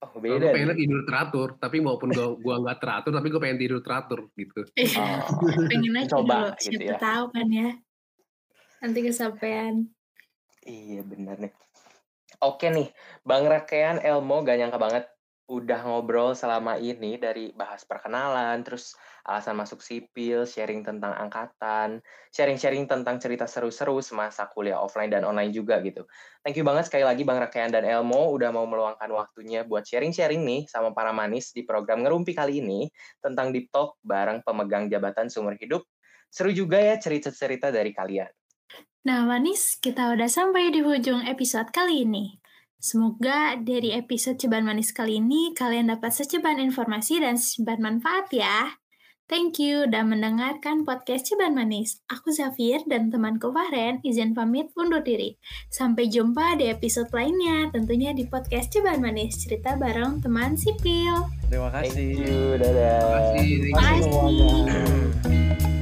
Oh, Gue beda pengen nih. tidur teratur, tapi maupun gua gua nggak teratur, tapi gue pengen tidur teratur gitu. Oh, Pengen aja coba dulu. gitu Siapa ya. tahu kan ya. Nanti kesampaian. Iya bener nih. Oke nih, Bang Rakean Elmo gak nyangka banget udah ngobrol selama ini dari bahas perkenalan, terus alasan masuk sipil, sharing tentang angkatan, sharing-sharing tentang cerita seru-seru semasa kuliah offline dan online juga gitu. Thank you banget sekali lagi Bang Rakean dan Elmo udah mau meluangkan waktunya buat sharing-sharing nih sama para manis di program Ngerumpi kali ini tentang Deep Talk bareng pemegang jabatan seumur hidup. Seru juga ya cerita-cerita dari kalian. Nah, Manis, kita udah sampai di ujung episode kali ini. Semoga dari episode Ceban Manis kali ini kalian dapat seceban informasi dan seceban manfaat ya. Thank you udah mendengarkan podcast Ceban Manis. Aku Zafir dan temanku Fahren izin pamit undur diri. Sampai jumpa di episode lainnya, tentunya di podcast Ceban Manis, cerita bareng teman sipil. Terima Thank kasih. you, dadah. Terima kasih. Terima kasih semuanya. Bye.